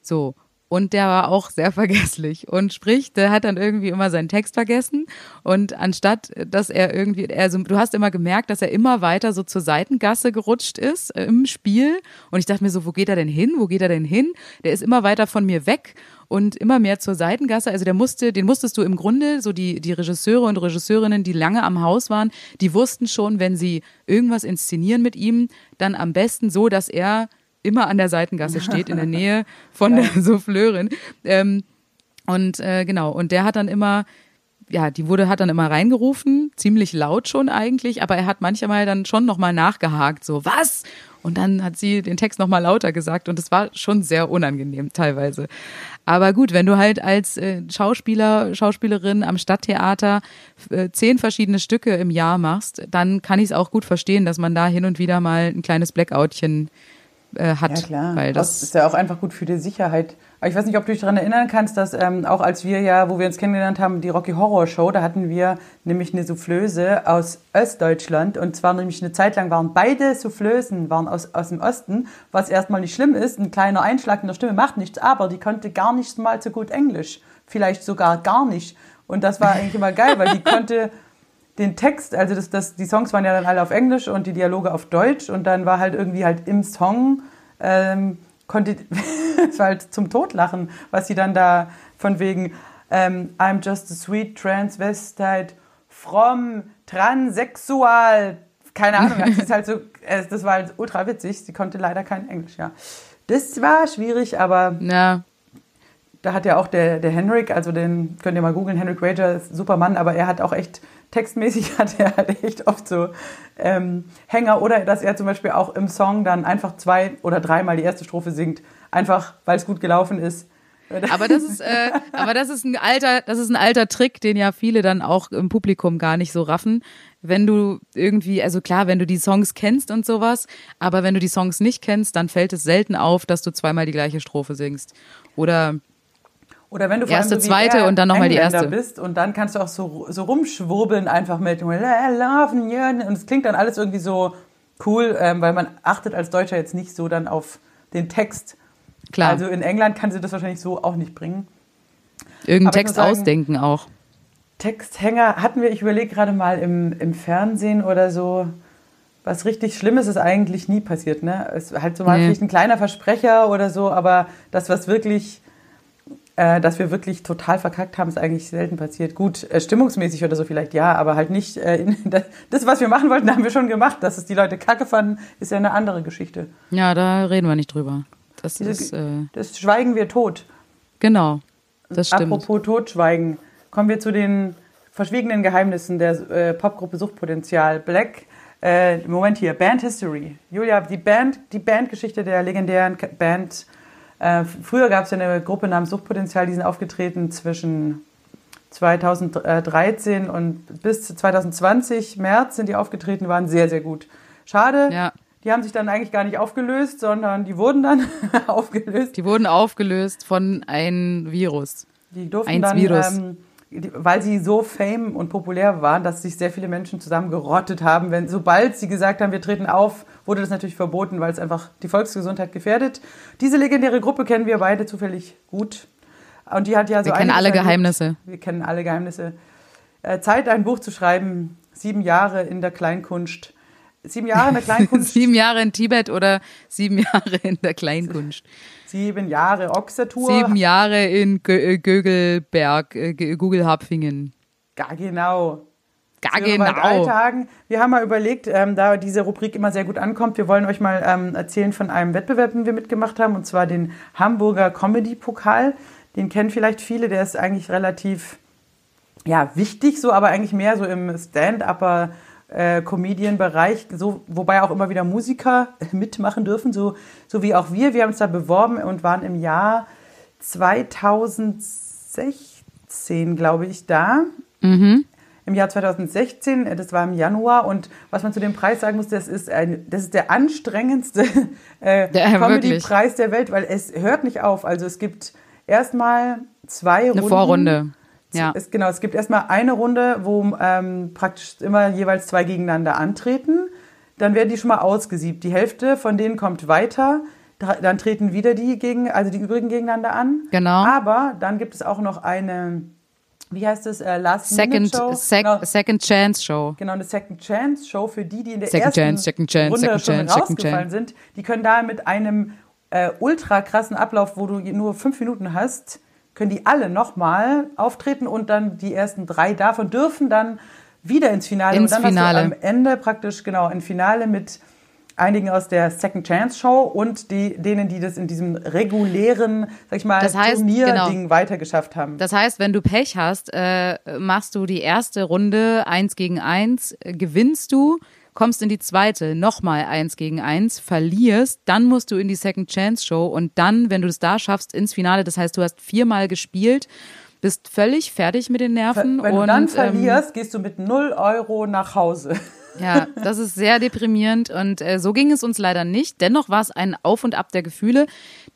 So. Und der war auch sehr vergesslich. Und sprich, der hat dann irgendwie immer seinen Text vergessen. Und anstatt, dass er irgendwie, also du hast immer gemerkt, dass er immer weiter so zur Seitengasse gerutscht ist äh, im Spiel. Und ich dachte mir so, wo geht er denn hin? Wo geht er denn hin? Der ist immer weiter von mir weg und immer mehr zur Seitengasse. Also der musste, den musstest du im Grunde, so die, die Regisseure und Regisseurinnen, die lange am Haus waren, die wussten schon, wenn sie irgendwas inszenieren mit ihm, dann am besten so, dass er immer an der Seitengasse steht, in der Nähe von der Souffleurin. Ähm, und äh, genau, und der hat dann immer, ja, die wurde, hat dann immer reingerufen, ziemlich laut schon eigentlich, aber er hat manchmal dann schon nochmal nachgehakt, so, was? Und dann hat sie den Text nochmal lauter gesagt und es war schon sehr unangenehm teilweise. Aber gut, wenn du halt als äh, Schauspieler, Schauspielerin am Stadttheater äh, zehn verschiedene Stücke im Jahr machst, dann kann ich es auch gut verstehen, dass man da hin und wieder mal ein kleines Blackoutchen äh, hat. Ja, klar. Weil das, das, ist ja auch einfach gut für die Sicherheit. Aber ich weiß nicht, ob du dich daran erinnern kannst, dass ähm, auch als wir ja, wo wir uns kennengelernt haben, die Rocky Horror Show, da hatten wir nämlich eine Soufflöse aus Ostdeutschland. Und zwar nämlich eine Zeit lang waren beide Soufflösen waren aus, aus dem Osten, was erstmal nicht schlimm ist. Ein kleiner Einschlag in der Stimme macht nichts, aber die konnte gar nicht mal so gut Englisch. Vielleicht sogar gar nicht. Und das war eigentlich immer geil, weil die konnte den Text, also das, das, die Songs waren ja dann alle auf Englisch und die Dialoge auf Deutsch und dann war halt irgendwie halt im Song, ähm, konnte, es war halt zum Totlachen, was sie dann da von wegen ähm, I'm just a sweet transvestite from transsexual, keine Ahnung, das ist halt so, äh, das war halt ultra witzig, sie konnte leider kein Englisch, ja. Das war schwierig, aber ja, da hat ja auch der, der Henrik, also den könnt ihr mal googeln, Henrik Rager ist ein super Mann, aber er hat auch echt, textmäßig hat er halt echt oft so ähm, Hänger oder dass er zum Beispiel auch im Song dann einfach zwei oder dreimal die erste Strophe singt, einfach weil es gut gelaufen ist. aber das ist, äh, aber das ist ein alter, das ist ein alter Trick, den ja viele dann auch im Publikum gar nicht so raffen. Wenn du irgendwie, also klar, wenn du die Songs kennst und sowas, aber wenn du die Songs nicht kennst, dann fällt es selten auf, dass du zweimal die gleiche Strophe singst. Oder Oder wenn du vor Erste, so zweite und dann noch mal die erste. bist und dann kannst du auch so, so rumschwurbeln einfach mit Love you und es klingt dann alles irgendwie so cool, ähm, weil man achtet als Deutscher jetzt nicht so dann auf den Text. klar, Also in England kann sie das wahrscheinlich so auch nicht bringen. irgendeinen Text sagen- ausdenken auch. Texthänger hatten wir, ich überlege gerade mal im, im Fernsehen oder so. Was richtig Schlimmes ist eigentlich nie passiert, ne? Es ist halt so mal Nee. vielleicht ein kleiner Versprecher oder so, aber das, was wirklich, äh, dass wir wirklich total verkackt haben, ist eigentlich selten passiert. Gut, äh, stimmungsmäßig oder so vielleicht ja, aber halt nicht, äh, in, das, das, was wir machen wollten, haben wir schon gemacht. Dass es die Leute kacke fanden, ist ja eine andere Geschichte. Ja, da reden wir nicht drüber. Das Diese- ist, äh, Das schweigen wir tot. genau, das stimmt. Apropos Totschweigen, kommen wir zu den verschwiegenen Geheimnissen der äh, Popgruppe Suchtpotenzial. Black, äh, Moment hier, Band History. Julia, die Band, die Bandgeschichte der legendären Band. Äh, früher gab es ja eine Gruppe namens Suchtpotenzial, die sind aufgetreten zwischen 2013 und bis 2020, März sind die aufgetreten, waren sehr, sehr gut. Schade, Ja. die haben sich dann eigentlich gar nicht aufgelöst, sondern die wurden dann aufgelöst. Die wurden aufgelöst von einem Virus. Die durften Eins dann, Virus. ähm, weil sie so fame und populär waren, dass sich sehr viele Menschen zusammengerottet haben. Wenn, sobald sie gesagt haben, wir treten auf, wurde das natürlich verboten, weil es einfach die Volksgesundheit gefährdet. Diese legendäre Gruppe kennen wir beide zufällig gut. Und die hat ja so Wir kennen alle erlebt. Geheimnisse. Wir kennen alle Geheimnisse. Äh, Zeit, ein Buch zu schreiben. Sieben Jahre in der Kleinkunst. Sieben Jahre in der Kleinkunst. sieben Jahre in Tibet oder sieben Jahre in der Kleinkunst. Sieben Jahre Ochsertour. Sieben Jahre in Gö äh, Gögelberg, äh, G- Gugelhapfingen. Gar genau. Gar drei genau. Tagen. Wir haben mal überlegt, ähm, da diese Rubrik immer sehr gut ankommt, wir wollen euch mal ähm, erzählen von einem Wettbewerb, den wir mitgemacht haben, und zwar den Hamburger Comedy-Pokal. Den kennen vielleicht viele, der ist eigentlich relativ ja, wichtig, so, aber eigentlich mehr so im Stand-Upper. Äh, Comedian-Bereich, so, wobei auch immer wieder Musiker mitmachen dürfen, so, so wie auch wir. Wir haben uns da beworben und waren im Jahr 2016, glaube ich, da Mhm. im Jahr 2016, äh, das war im Januar und was man zu dem Preis sagen muss, das ist, ein, das ist der anstrengendste äh, Ja, Comedy-Preis der Welt, weil es hört nicht auf. Also es gibt erstmal zwei Eine Runden. Vorrunde. Ja. Es, genau, es gibt erstmal eine Runde, wo ähm, praktisch immer jeweils zwei gegeneinander antreten. Dann werden die schon mal ausgesiebt. Die Hälfte von denen kommt weiter. Da- Dann treten wieder die gegen, also die übrigen gegeneinander an. Genau. Aber dann gibt es auch noch eine, wie heißt es, äh, Last Second, Minute Show. sec, Genau. Second Chance Show. Genau, eine Second Chance Show für die, die in der Second ersten Chance, Second Chance, Runde Second schon Chance, rausgefallen sind. Die können da mit einem äh, ultra krassen Ablauf, wo du nur fünf Minuten hast, können die alle nochmal auftreten und dann die ersten drei davon dürfen dann wieder ins Finale. Ins und dann Finale. hast du am Ende praktisch genau ein Finale mit einigen aus der Second Chance Show und die, denen, die das in diesem regulären, sag ich mal, Das heißt, Turnierding genau. weitergeschafft haben. Das heißt, wenn du Pech hast, äh, machst du die erste Runde eins gegen eins, äh, gewinnst du, kommst in die zweite, nochmal eins gegen eins, verlierst, dann musst du in die Second Chance Show und dann, wenn du es da schaffst, ins Finale. Das heißt, du hast viermal gespielt, bist völlig fertig mit den Nerven Wenn und du dann ähm, verlierst, gehst du mit 0 Euro nach Hause. Ja, das ist sehr deprimierend und äh, so ging es uns leider nicht. Dennoch war es ein Auf und Ab der Gefühle,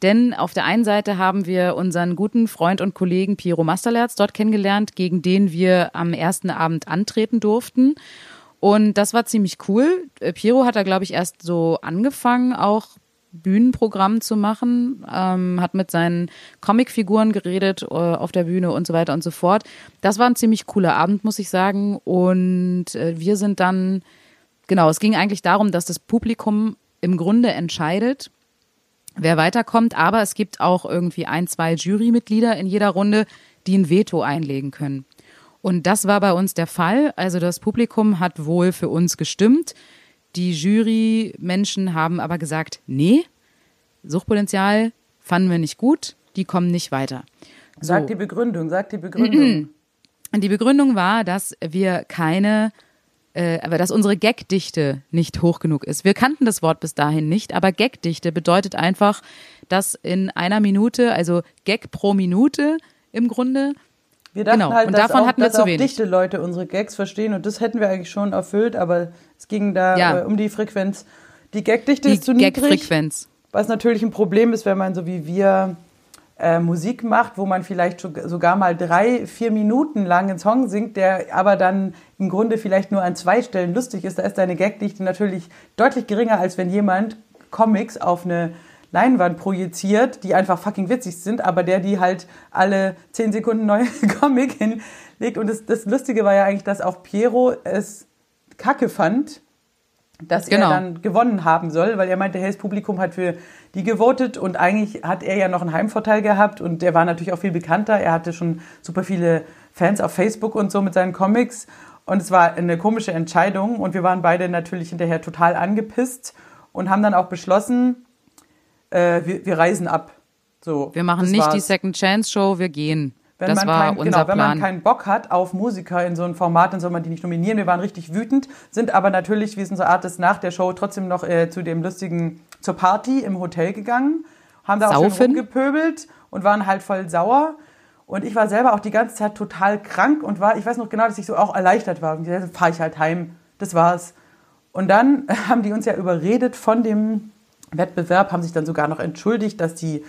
denn auf der einen Seite haben wir unseren guten Freund und Kollegen Piero Masterlerz dort kennengelernt, gegen den wir am ersten Abend antreten durften. Und das war ziemlich cool. Äh, Piero hat da, glaube ich, erst so angefangen, auch Bühnenprogramm zu machen, ähm, hat mit seinen Comicfiguren geredet äh, auf der Bühne und so weiter und so fort. Das war ein ziemlich cooler Abend, muss ich sagen. Und äh, wir sind dann, genau, es ging eigentlich darum, dass das Publikum im Grunde entscheidet, wer weiterkommt, aber es gibt auch irgendwie ein, zwei Jurymitglieder in jeder Runde, die ein Veto einlegen können. Und das war bei uns der Fall. Also das Publikum hat wohl für uns gestimmt. Die Jury-Menschen haben aber gesagt, nee, Suchtpotenzial fanden wir nicht gut, die kommen nicht weiter. So. Sag die Begründung, sag die Begründung. Und die Begründung war, dass wir keine, äh, aber dass unsere Gagdichte nicht hoch genug ist. Wir kannten das Wort bis dahin nicht, aber Gagdichte bedeutet einfach, dass in einer Minute, also Gag pro Minute im Grunde, Wir dachten Genau, halt, und dass davon auch, hatten wir dass zu auch wenig. dichte Leute unsere Gags verstehen und das hätten wir eigentlich schon erfüllt, aber es ging da Ja. äh, um die Frequenz. Die Gagdichte die ist zu niedrig, Gag-Frequenz. was natürlich ein Problem ist, wenn man so wie wir äh, Musik macht, wo man vielleicht so- sogar mal drei, vier Minuten lang einen Song singt, der aber dann im Grunde vielleicht nur an zwei Stellen lustig ist. Da ist deine Gagdichte natürlich deutlich geringer, als wenn jemand Comics auf eine Leinwand projiziert, die einfach fucking witzig sind, aber der die halt alle zehn Sekunden neue Comic hinlegt. Und das, das Lustige war ja eigentlich, dass auch Piero es kacke fand, dass Genau. er dann gewonnen haben soll, weil er meinte, hey, das Publikum hat für die gewotet und eigentlich hat er ja noch einen Heimvorteil gehabt und der war natürlich auch viel bekannter. Er hatte schon super viele Fans auf Facebook und so mit seinen Comics und es war eine komische Entscheidung und wir waren beide natürlich hinterher total angepisst und haben dann auch beschlossen, äh, wir, wir reisen ab. So, Wir machen nicht die war's. Second Chance Show, wir gehen. Wenn das man war kein, unser genau, wenn man Plan. keinen Bock hat auf Musiker in so einem Format, dann soll man die nicht nominieren. Wir waren richtig wütend, sind aber natürlich, wie es unsere Art ist, nach der Show trotzdem noch äh, zu dem lustigen, zur Party im Hotel gegangen, haben da auch schön rumgepöbelt und waren halt voll sauer. Und ich war selber auch die ganze Zeit total krank und war, ich weiß noch genau, dass ich so auch erleichtert war. Und dann fahre ich halt heim. Das war's. Und dann haben die uns ja überredet von dem Wettbewerb, haben sich dann sogar noch entschuldigt, dass die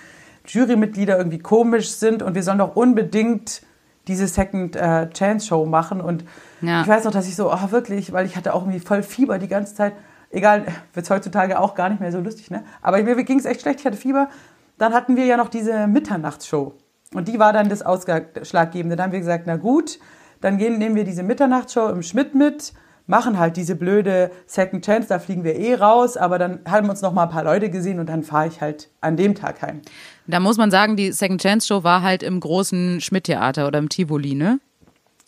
Jurymitglieder irgendwie komisch sind und wir sollen doch unbedingt diese Second äh, Chance Show machen. Und Ja. ich weiß noch, dass ich so, oh wirklich, weil ich hatte auch irgendwie voll Fieber die ganze Zeit. Egal, wird heutzutage auch gar nicht mehr so lustig, ne? Aber mir ging es echt schlecht, ich hatte Fieber. Dann hatten wir ja noch diese Mitternachtsshow. Und die war dann das Ausschlaggebende. Dann haben wir gesagt, na gut, dann gehen, nehmen wir diese Mitternachtsshow im Schmidt mit, machen halt diese blöde Second Chance, da fliegen wir eh raus, aber dann haben uns noch mal ein paar Leute gesehen und dann fahre ich halt an dem Tag heim. Da muss man sagen, die Second Chance Show war halt im großen Schmidt-Theater oder im Tivoli, ne?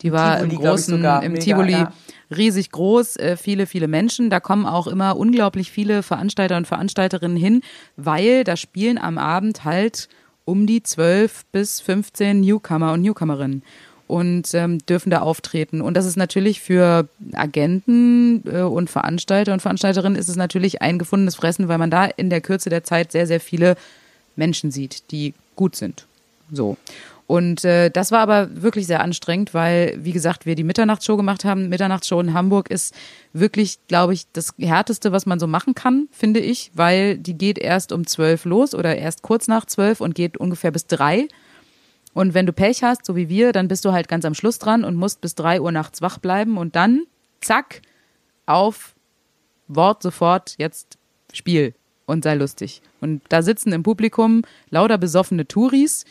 Die war Tivoli, im großen, sogar. im Mega, Tivoli ja. riesig groß, äh, viele, viele Menschen. Da kommen auch immer unglaublich viele Veranstalter und Veranstalterinnen hin, weil da spielen am Abend halt um die 12 bis 15 Newcomer und Newcomerinnen und ähm, dürfen da auftreten. Und das ist natürlich für Agenten äh, und Veranstalter und Veranstalterinnen ist es natürlich ein gefundenes Fressen, weil man da in der Kürze der Zeit sehr, sehr viele Menschen sieht, die gut sind. So. Und äh, das war aber wirklich sehr anstrengend, weil, wie gesagt, wir die Mitternachtsshow gemacht haben. Mitternachtsshow in Hamburg ist wirklich, glaube ich, das Härteste, was man so machen kann, finde ich, weil die geht erst um zwölf los oder erst kurz nach zwölf und geht ungefähr bis drei. Und wenn du Pech hast, so wie wir, dann bist du halt ganz am Schluss dran und musst bis drei Uhr nachts wach bleiben und dann, zack, auf Wort sofort, jetzt Spiel und sei lustig. Und da sitzen im Publikum lauter besoffene Touris,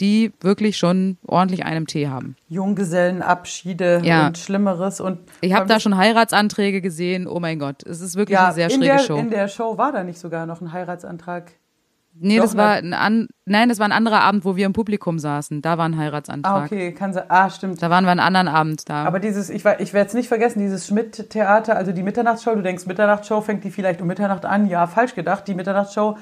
die wirklich schon ordentlich einem Tee haben. Junggesellenabschiede Ja. und Schlimmeres. Und Ich habe da schon Heiratsanträge gesehen. Oh mein Gott, es ist wirklich ja, eine sehr schräge der, Show. In der Show war da nicht sogar noch ein Heiratsantrag. Nee, doch, das war ein an, nein, das war ein anderer Abend, wo wir im Publikum saßen. Da war ein Heiratsantrag. Ah, okay, kann sein. Ah, stimmt. Da waren wir einen anderen Abend da. Aber dieses, ich, ich werde es nicht vergessen, dieses Schmidt-Theater, also die Mitternachtsshow, du denkst, Mitternachtsshow fängt die vielleicht um Mitternacht an. Ja, falsch gedacht. Die Mitternachtsshow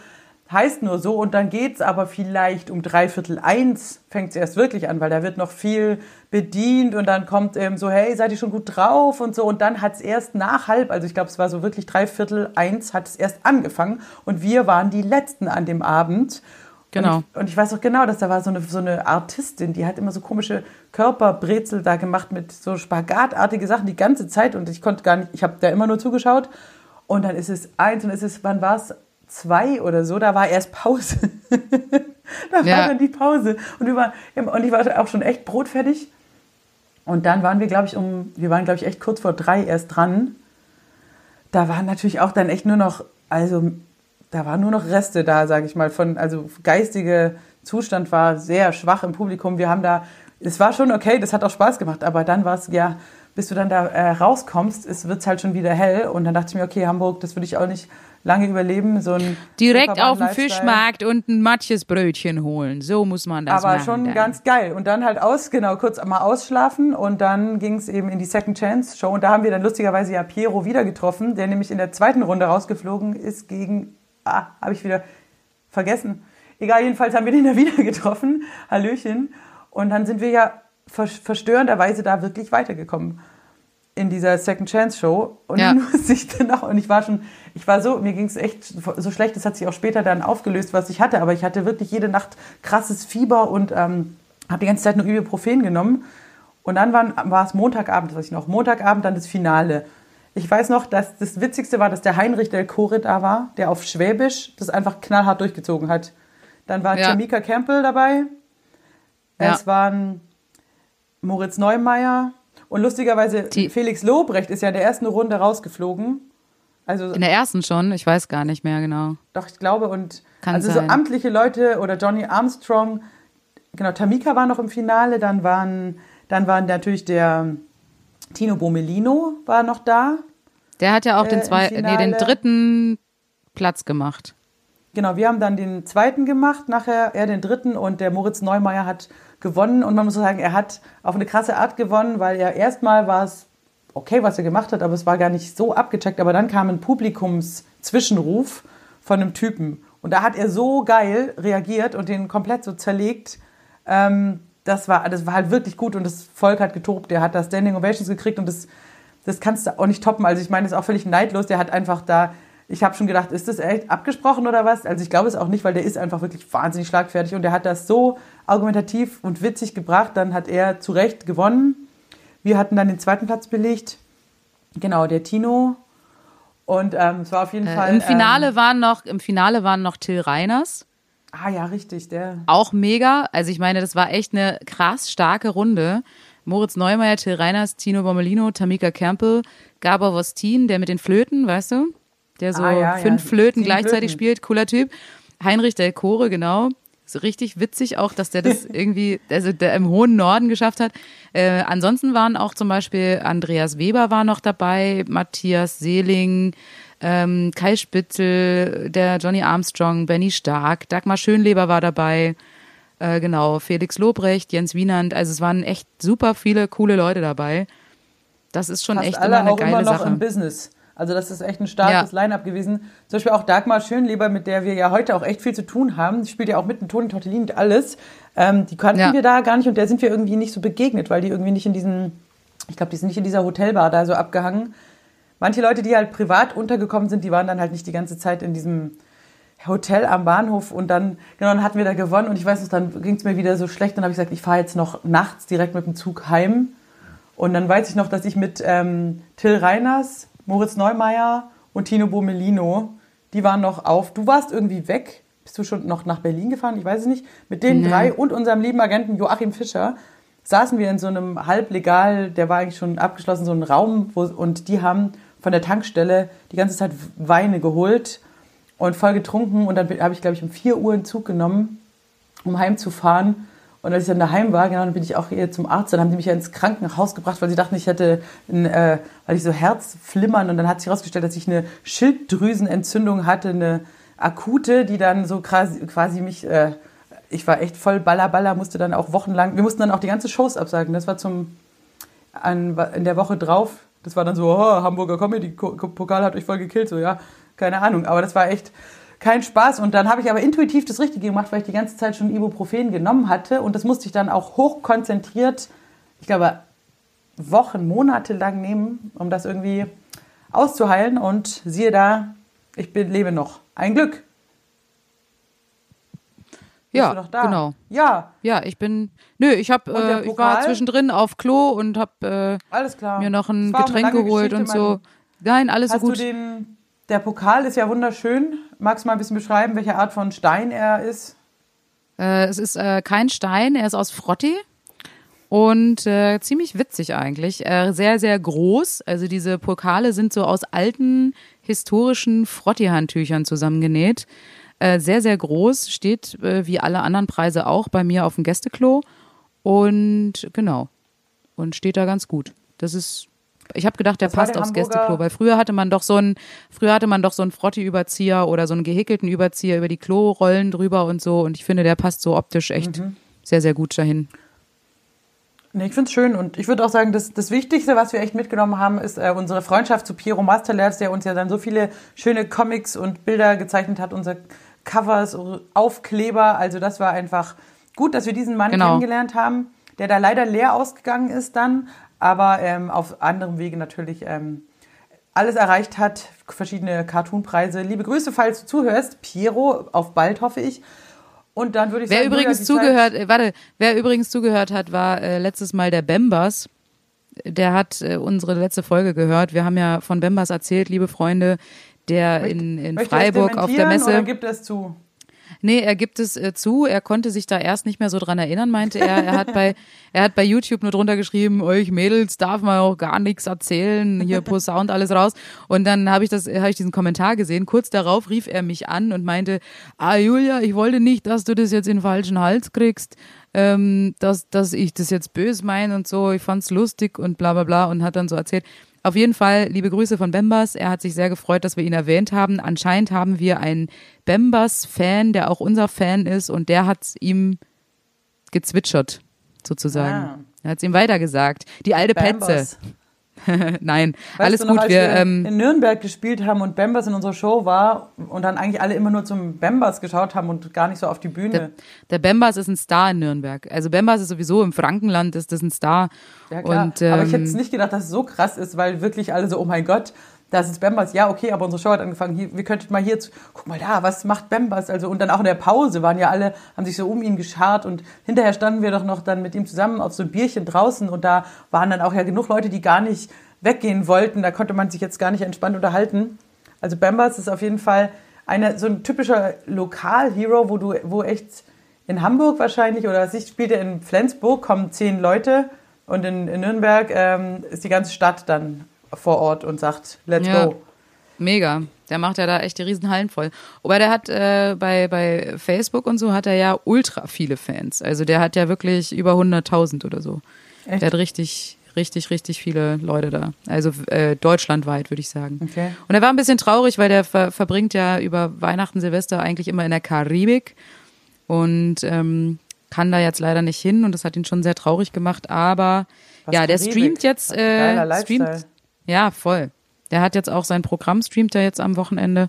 heißt nur so und dann geht's aber vielleicht um dreiviertel eins fängt es erst wirklich an, weil da wird noch viel bedient und dann kommt ähm, so, hey, seid ihr schon gut drauf und so. Und dann hat's erst nach halb, also ich glaube, es war so wirklich dreiviertel eins, hat es erst angefangen. Und wir waren die Letzten an dem Abend. Genau. Und ich, und ich weiß auch genau, dass da war so eine, so eine Artistin, die hat immer so komische Körperbrezel da gemacht mit so spagatartige Sachen die ganze Zeit. Und ich konnte gar nicht, ich habe da immer nur zugeschaut. Und dann ist es eins und es ist, wann war es? Zwei oder so, da war erst Pause. da war Ja. dann die Pause. Und, wir waren, und ich war auch schon echt brotfertig. Und dann waren wir, glaube ich, um, wir waren, glaube ich, echt kurz vor drei erst dran. Da waren natürlich auch dann echt nur noch, also da waren nur noch Reste da, sage ich mal, von, also geistige Zustand war sehr schwach im Publikum. Wir haben da, es war schon okay, das hat auch Spaß gemacht, aber dann war es, ja, bis du dann da äh, rauskommst, es wird halt schon wieder hell. Und dann dachte ich mir, okay, Hamburg, das würde ich auch nicht lange überleben. So ein Direkt auf den. Fischmarkt und ein Matjes Brötchen holen. So muss man das Aber machen. schon dann. ganz geil. Und dann halt aus, genau, kurz mal ausschlafen und dann ging es eben in die Second Chance Show. Und da haben wir dann lustigerweise ja Piero wieder getroffen, der nämlich in der zweiten Runde rausgeflogen ist gegen, ah, habe ich wieder vergessen. Egal, jedenfalls haben wir den da wieder getroffen. Hallöchen. Und dann sind wir ja ver verstörenderweise da wirklich weitergekommen in dieser Second Chance Show und Ja. musste ich dann auch und ich war schon ich war so mir ging es echt so schlecht das hat sich auch später dann aufgelöst was ich hatte aber ich hatte wirklich jede Nacht krasses Fieber und ähm, habe die ganze Zeit nur Ibuprofen genommen und dann war es Montagabend das weiß ich noch Montagabend dann das Finale ich weiß noch dass das Witzigste war dass der Heinrich Del Core da war der auf Schwäbisch das einfach knallhart durchgezogen hat dann war Ja. Tamika Campbell dabei Ja. es waren Moritz Neumeier und lustigerweise Die- Felix Lobrecht ist ja in der ersten Runde rausgeflogen. Also In der ersten schon, ich weiß gar nicht mehr genau. doch, ich glaube und Kann also sein. so amtliche Leute oder Johnny Armstrong, genau, Tamika war noch im Finale, dann waren dann waren natürlich der Tino Bomelino war noch da. Der hat ja auch Äh, den zwei, nee, den dritten Platz gemacht. Genau, wir haben dann den zweiten gemacht, nachher er den dritten und der Moritz Neumeier hat gewonnen und man muss sagen, er hat auf eine krasse Art gewonnen, weil er erstmal war es okay, was er gemacht hat, aber es war gar nicht so abgecheckt, aber dann kam ein Publikumszwischenruf von einem Typen und da hat er so geil reagiert und den komplett so zerlegt. Ähm, das war, das war halt wirklich gut und das Volk hat getobt. Der hat da Standing Ovations gekriegt und das, das kannst du auch nicht toppen. Also ich meine, das ist auch völlig neidlos. Der hat einfach da, ich habe schon gedacht, ist das echt abgesprochen oder was? Also ich glaube es auch nicht, weil der ist einfach wirklich wahnsinnig schlagfertig und der hat das so argumentativ und witzig gebracht. Dann hat er zu Recht gewonnen. Wir hatten dann den zweiten Platz belegt. Genau, der Tino. Und ähm, es war auf jeden Fall. Äh, Im Finale Ähm, waren noch, im Finale waren noch Till Reiners. ah ja, richtig, der. Auch mega. Also ich meine, das war echt eine krass starke Runde. Moritz Neumeier, Till Reiners, Tino Bommelino, Tamika Campbell, Gabor Wostin, der mit den Flöten, weißt du? Der so Ah, ja, ja. fünf Flöten Sieben gleichzeitig Flöten. spielt, cooler Typ. Heinrich Del Core, genau. So richtig witzig auch, dass der das irgendwie, also der im hohen Norden geschafft hat. Äh, ansonsten waren auch zum Beispiel Andreas Weber war noch dabei, Matthias Seeling, ähm, Kai Spitzel, der Johnny Armstrong, Benny Stark, Dagmar Schönleber war dabei. Äh, genau, Felix Lobrecht, Jens Wienand. Also es waren echt super viele coole Leute dabei. Das ist schon fast echt alle immer eine auch geile immer noch Sache. im Business. Also das ist echt ein starkes Ja. Line-Up gewesen. Zum Beispiel auch Dagmar Schönleber, mit der wir ja heute auch echt viel zu tun haben. Die spielt ja auch mit dem Toni Tortellini und alles. Ähm, die kannten Ja. wir da gar nicht und der sind wir irgendwie nicht so begegnet, weil die irgendwie nicht in diesen, ich glaube, die sind nicht in dieser Hotelbar da so abgehangen. Manche Leute, die halt privat untergekommen sind, die waren dann halt nicht die ganze Zeit in diesem Hotel am Bahnhof und dann, genau, dann hatten wir da gewonnen und ich weiß noch, dann ging es mir wieder so schlecht, dann habe ich gesagt, ich fahre jetzt noch nachts direkt mit dem Zug heim und dann weiß ich noch, dass ich mit ähm, Till Reiners, Moritz Neumeier und Tino Bomelino, die waren noch auf. Du warst irgendwie weg. Bist du schon noch nach Berlin gefahren? Ich weiß es nicht. Mit den drei und unserem lieben Agenten Joachim Fischer saßen wir in so einem halblegal, der war eigentlich schon abgeschlossen, so ein Raum, wo, und die haben von der Tankstelle die ganze Zeit Weine geholt und voll getrunken. Und dann habe ich, glaube ich, um 4 Uhr einen Zug genommen, um heimzufahren. Und als ich dann daheim war, genau, dann bin ich auch hier zum Arzt. Dann haben die mich ja ins Krankenhaus gebracht, weil sie dachten, ich hätte, ein, äh, weil ich so Herzflimmern. Und dann hat sich herausgestellt, dass ich eine Schilddrüsenentzündung hatte, eine akute, die dann so quasi, quasi mich, äh, ich war echt voll ballerballer, musste dann auch wochenlang, wir mussten dann auch die ganze Shows absagen. Das war zum, an, in der Woche drauf. Das war dann so, oh, Hamburger Comedy-Pokal hat euch voll gekillt. So, ja, keine Ahnung. Aber das war echt kein Spaß. Und dann habe ich aber intuitiv das Richtige gemacht, weil ich die ganze Zeit schon Ibuprofen genommen hatte. Und das musste ich dann auch hochkonzentriert, ich glaube, Wochen, Monate lang nehmen, um das irgendwie auszuheilen. Und siehe da, ich bin, lebe noch. Ein Glück. Ja, du noch da? genau. Ja, Ja, ich bin. Nö, ich hab, der äh, ich war zwischendrin auf Klo und hab äh, mir noch ein Getränk geholt und so. Nein, alles Hast so gut. du den, der Pokal ist ja wunderschön. Magst du mal ein bisschen beschreiben, welche Art von Stein er ist? Äh, es ist äh, kein Stein, er ist aus Frotti und äh, ziemlich witzig eigentlich. Äh, sehr, sehr groß. Also diese Pokale sind so aus alten historischen Frotti-Handtüchern zusammengenäht. Äh, sehr, sehr groß, steht äh, wie alle anderen Preise auch bei mir auf dem Gästeklo. Und genau. Und steht da ganz gut. Das ist. Ich habe gedacht, der Das passt der aufs Hamburger- Gästeklo, weil früher hatte man doch so einen, früher hatte man doch so einen Frotti-Überzieher oder so einen gehäkelten Überzieher über die Klorollen drüber und so. Und ich finde, der passt so optisch echt Mhm. sehr, sehr gut dahin. Nee, ich finde es schön und ich würde auch sagen, das, das Wichtigste, was wir echt mitgenommen haben, ist äh, unsere Freundschaft zu Piero Masterlerz, der uns ja dann so viele schöne Comics und Bilder gezeichnet hat, unsere Covers, Aufkleber. Also das war einfach gut, dass wir diesen Mann Genau. kennengelernt haben, der da leider leer ausgegangen ist dann, aber ähm, auf anderem Wege natürlich ähm, alles erreicht hat, verschiedene Cartoonpreise. Liebe Grüße, falls du zuhörst. Piero, auf bald hoffe ich. Und dann würde ich Wer sagen, übrigens Julia, die zugehört, äh, warte, wer übrigens zugehört hat, war äh, letztes Mal der Bembers. Der hat äh, unsere letzte Folge gehört. Wir haben ja von Bembers erzählt, liebe Freunde, der Zeit- in, in Freiburg auf der Messe. Oder gibt es zu? Nee, er gibt es äh, zu. Er konnte sich da erst nicht mehr so dran erinnern, meinte er. Er hat bei, er hat bei YouTube nur drunter geschrieben, euch Mädels darf man auch gar nichts erzählen, hier pro Sound alles raus. Und dann habe ich das, habe ich diesen Kommentar gesehen. Kurz darauf rief er mich an und meinte, ah Julia, ich wollte nicht, dass du das jetzt in den falschen Hals kriegst, ähm, dass, dass ich das jetzt böse meine und so. Ich fand's lustig und bla bla bla und hat dann so erzählt. Auf jeden Fall liebe Grüße von Bembers. Er hat sich sehr gefreut, dass wir ihn erwähnt haben. Anscheinend haben wir einen Bembers-Fan, der auch unser Fan ist und der hat ihm gezwitschert, sozusagen. Ah. Er hat es ihm weitergesagt. Die alte Petze. Nein, Weißt alles noch, gut. Wir, ähm, in Nürnberg gespielt haben und Bambers in unserer Show war und dann eigentlich alle immer nur zum Bambers geschaut haben und gar nicht so auf die Bühne. der, der Bembers ist ein Star in Nürnberg. Also Bembers ist sowieso im Frankenland, ist das ein Star. ja, klar. Und, ähm, aber ich hätte es nicht gedacht, dass es so krass ist, weil wirklich alle so, oh mein Gott, das ist Bambers. Ja, okay, aber unsere Show hat angefangen. Hier, wir könnten mal hier, zu, guck mal da, was macht Bambers? Also, und dann auch in der Pause waren ja alle, haben sich so um ihn geschart und hinterher standen wir doch noch dann mit ihm zusammen auf so ein Bierchen draußen und da waren dann auch ja genug Leute, die gar nicht weggehen wollten. Da konnte man sich jetzt gar nicht entspannt unterhalten. Also Bambers ist auf jeden Fall eine, so ein typischer Lokal-Hero, wo du, wo echt in Hamburg wahrscheinlich oder was ich spielt er in Flensburg, kommen zehn Leute und in, in Nürnberg ähm, ist die ganze Stadt dann vor Ort und sagt, let's Ja. go. Mega. Der macht ja da echt die Riesenhallen voll. Aber der hat äh, bei, bei Facebook und so hat er ja ultra viele Fans. Also der hat ja wirklich über 100.000 oder so. Echt? Der hat richtig, richtig, richtig viele Leute da. Also äh, deutschlandweit, würde ich sagen. Okay. Und er war ein bisschen traurig, weil der ver verbringt ja über Weihnachten, Silvester eigentlich immer in der Karibik und ähm, kann da jetzt leider nicht hin und das hat ihn schon sehr traurig gemacht. Aber Was ja, der Karibik? streamt jetzt, äh, streamt. Ja, voll. Der hat jetzt auch sein Programm, streamt er jetzt am Wochenende.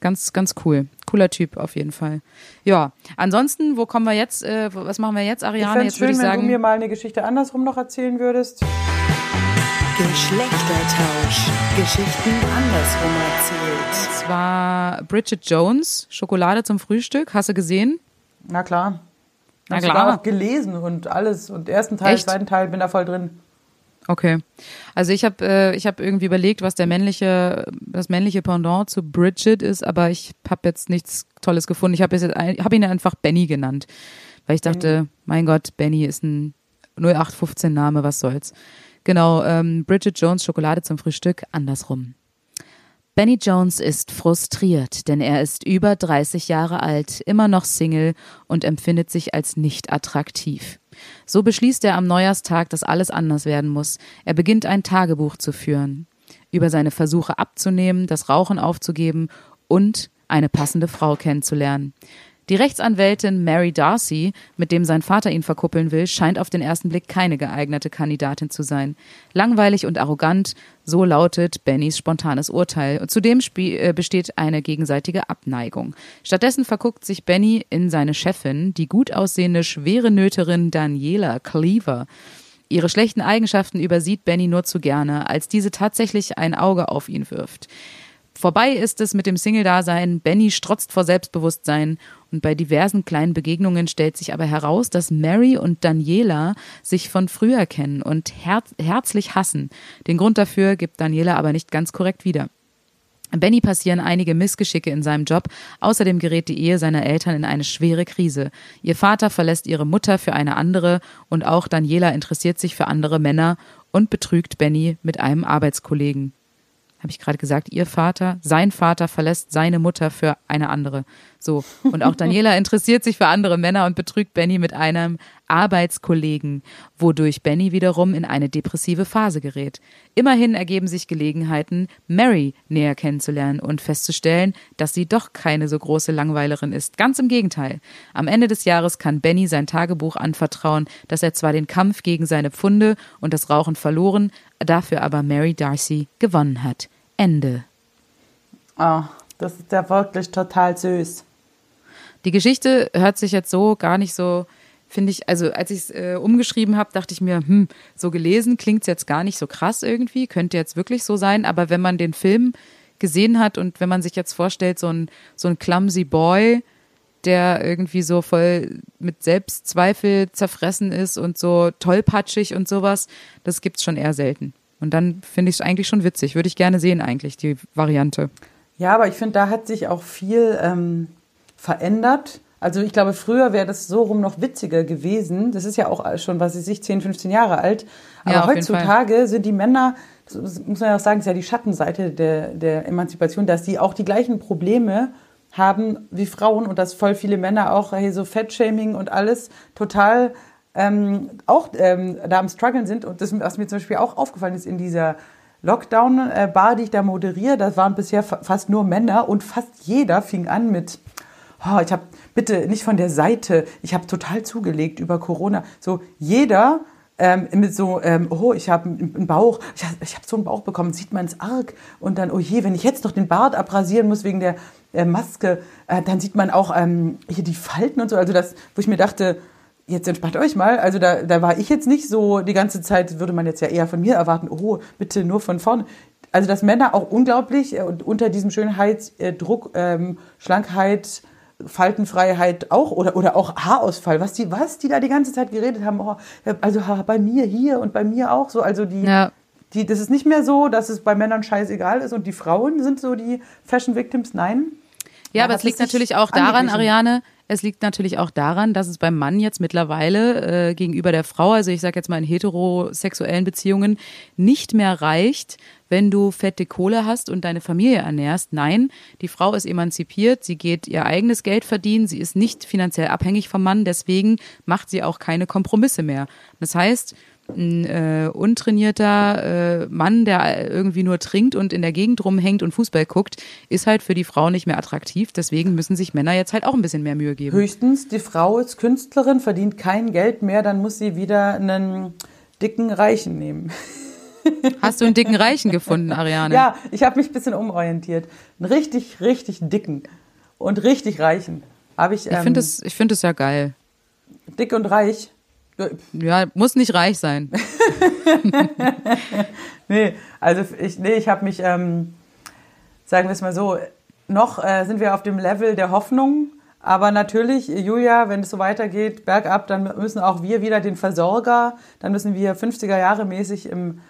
Ganz, ganz cool. Cooler Typ auf jeden Fall. Ja, ansonsten, wo kommen wir jetzt, äh, was machen wir jetzt, Ich Ariane? fände Jetzt schön, ich wenn du mir sagen, mal eine Geschichte andersrum noch erzählen würdest. Geschlechtertausch. Geschichten andersrum erzählt. es war Bridget Jones, Schokolade zum Frühstück. Hast du gesehen? Na klar. Na Hab klar. sogar auch gelesen und alles. Und ersten Teil, Echt? zweiten Teil, bin da voll drin. Okay. Also ich habe äh, ich habe irgendwie überlegt, was der männliche das männliche Pendant zu Bridget ist, aber ich habe jetzt nichts Tolles gefunden. Ich habe jetzt ein- hab ihn einfach Benny genannt, weil ich dachte, mein Gott, Benny ist ein 0815 Name, was soll's. Genau, ähm, Bridget Jones Schokolade zum Frühstück andersrum. Benny Jones ist frustriert, denn er ist über 30 Jahre alt, immer noch Single und empfindet sich als nicht attraktiv. So beschließt er am Neujahrstag, dass alles anders werden muss. Er beginnt ein Tagebuch zu führen. Über seine Versuche abzunehmen, das Rauchen aufzugeben und eine passende Frau kennenzulernen. Die Rechtsanwältin Mary Darcy, mit dem sein Vater ihn verkuppeln will, scheint auf den ersten Blick keine geeignete Kandidatin zu sein. Langweilig und arrogant, so lautet Bennys spontanes Urteil. Und zudem äh, besteht eine gegenseitige Abneigung. Stattdessen verguckt sich Benny in seine Chefin, die gut aussehende schwere Nöterin Daniela Cleaver. Ihre schlechten Eigenschaften übersieht Benny nur zu gerne, als diese tatsächlich ein Auge auf ihn wirft. Vorbei ist es mit dem Single-Dasein. Benny strotzt vor Selbstbewusstsein. Und bei diversen kleinen Begegnungen stellt sich aber heraus, dass Mary und Daniela sich von früher kennen und her herzlich hassen. Den Grund dafür gibt Daniela aber nicht ganz korrekt wieder. Benny passieren einige Missgeschicke in seinem Job. Außerdem gerät die Ehe seiner Eltern in eine schwere Krise. Ihr Vater verlässt ihre Mutter für eine andere und auch Daniela interessiert sich für andere Männer und betrügt Benny mit einem Arbeitskollegen. Habe ich gerade gesagt, ihr Vater, sein Vater verlässt seine Mutter für eine andere. So. Und auch Daniela interessiert sich für andere Männer und betrügt Benny mit einem Arbeitskollegen, wodurch Benny wiederum in eine depressive Phase gerät. Immerhin ergeben sich Gelegenheiten, Mary näher kennenzulernen und festzustellen, dass sie doch keine so große Langweilerin ist. Ganz im Gegenteil. Am Ende des Jahres kann Benny sein Tagebuch anvertrauen, dass er zwar den Kampf gegen seine Pfunde und das Rauchen verloren, dafür aber Mary Darcy gewonnen hat. Ende. Oh, das ist ja wirklich total süß. Die Geschichte hört sich jetzt so gar nicht so, finde ich, also als ich es äh, umgeschrieben habe, dachte ich mir, hm, so gelesen klingt es jetzt gar nicht so krass irgendwie, könnte jetzt wirklich so sein, aber wenn man den Film gesehen hat und wenn man sich jetzt vorstellt, so ein, so ein clumsy Boy, der irgendwie so voll mit Selbstzweifel zerfressen ist und so tollpatschig und sowas, das gibt's schon eher selten. Und dann finde ich es eigentlich schon witzig. Würde ich gerne sehen, eigentlich, die Variante. Ja, aber ich finde, da hat sich auch viel ähm, verändert. Also ich glaube, früher wäre das so rum noch witziger gewesen. Das ist ja auch schon, was ich, 10, 15 Jahre alt. Aber Ja, heutzutage sind die Männer, das muss man ja auch sagen, ist ja die Schattenseite der, der Emanzipation, dass die auch die gleichen Probleme haben wie Frauen und dass voll viele Männer auch hey, so Fettshaming und alles total ähm, auch ähm, da am struggeln sind. Und das, was mir zum Beispiel auch aufgefallen ist in dieser Lockdown-Bar, die ich da moderiere, das waren bisher fa fast nur Männer und fast jeder fing an mit, oh, ich habe bitte nicht von der Seite, ich habe total zugelegt über Corona. So jeder ähm, mit so, ähm, oh, ich habe einen Bauch, ich, hab- habe so einen Bauch bekommen, sieht man es arg. Und dann, oh je, wenn ich jetzt noch den Bart abrasieren muss wegen der äh, Maske, äh, dann sieht man auch ähm, hier die Falten und so. Also das, wo ich mir dachte, jetzt entspannt euch mal. Also da, da war ich jetzt nicht so die ganze Zeit, würde man jetzt ja eher von mir erwarten, oh, bitte nur von vorne. Also dass Männer auch unglaublich äh, und unter diesem Schönheitsdruck, ähm, Schlankheit, Faltenfreiheit auch oder, oder auch Haarausfall, was die, was die da die ganze Zeit geredet haben, oh, ja, also ha, bei mir hier und bei mir auch so, also die, Ja. die, das ist nicht mehr so, dass es bei Männern scheißegal ist und die Frauen sind so die Fashion Victims, nein. Ja, Da aber es liegt natürlich auch daran. Ariane, es liegt natürlich auch daran, dass es beim Mann jetzt mittlerweile äh, gegenüber der Frau, also ich sage jetzt mal in heterosexuellen Beziehungen, nicht mehr reicht, wenn du fette Kohle hast und deine Familie ernährst. Nein, die Frau ist emanzipiert, sie geht ihr eigenes Geld verdienen, sie ist nicht finanziell abhängig vom Mann, deswegen macht sie auch keine Kompromisse mehr. Das heißt, ein äh, untrainierter äh, Mann, der irgendwie nur trinkt und in der Gegend rumhängt und Fußball guckt, ist halt für die Frau nicht mehr attraktiv. Deswegen müssen sich Männer jetzt halt auch ein bisschen mehr Mühe geben. Höchstens, die Frau ist Künstlerin, verdient kein Geld mehr, dann muss sie wieder einen dicken Reichen nehmen. Hast du einen dicken Reichen gefunden, Ariane? Ja, ich habe mich ein bisschen umorientiert. Einen richtig, richtig dicken und richtig reichen. Habe ich, Ich ähm, finde es ich find es ja geil. dick und reich. Ja, muss nicht reich sein. Nee, also ich, nee, ich habe mich, ähm, sagen wir es mal so, noch äh, sind wir auf dem Level der Hoffnung. Aber natürlich, Julia, wenn es so weitergeht, bergab, dann müssen auch wir wieder den Versorger, dann müssen wir 50er Jahre mäßig im,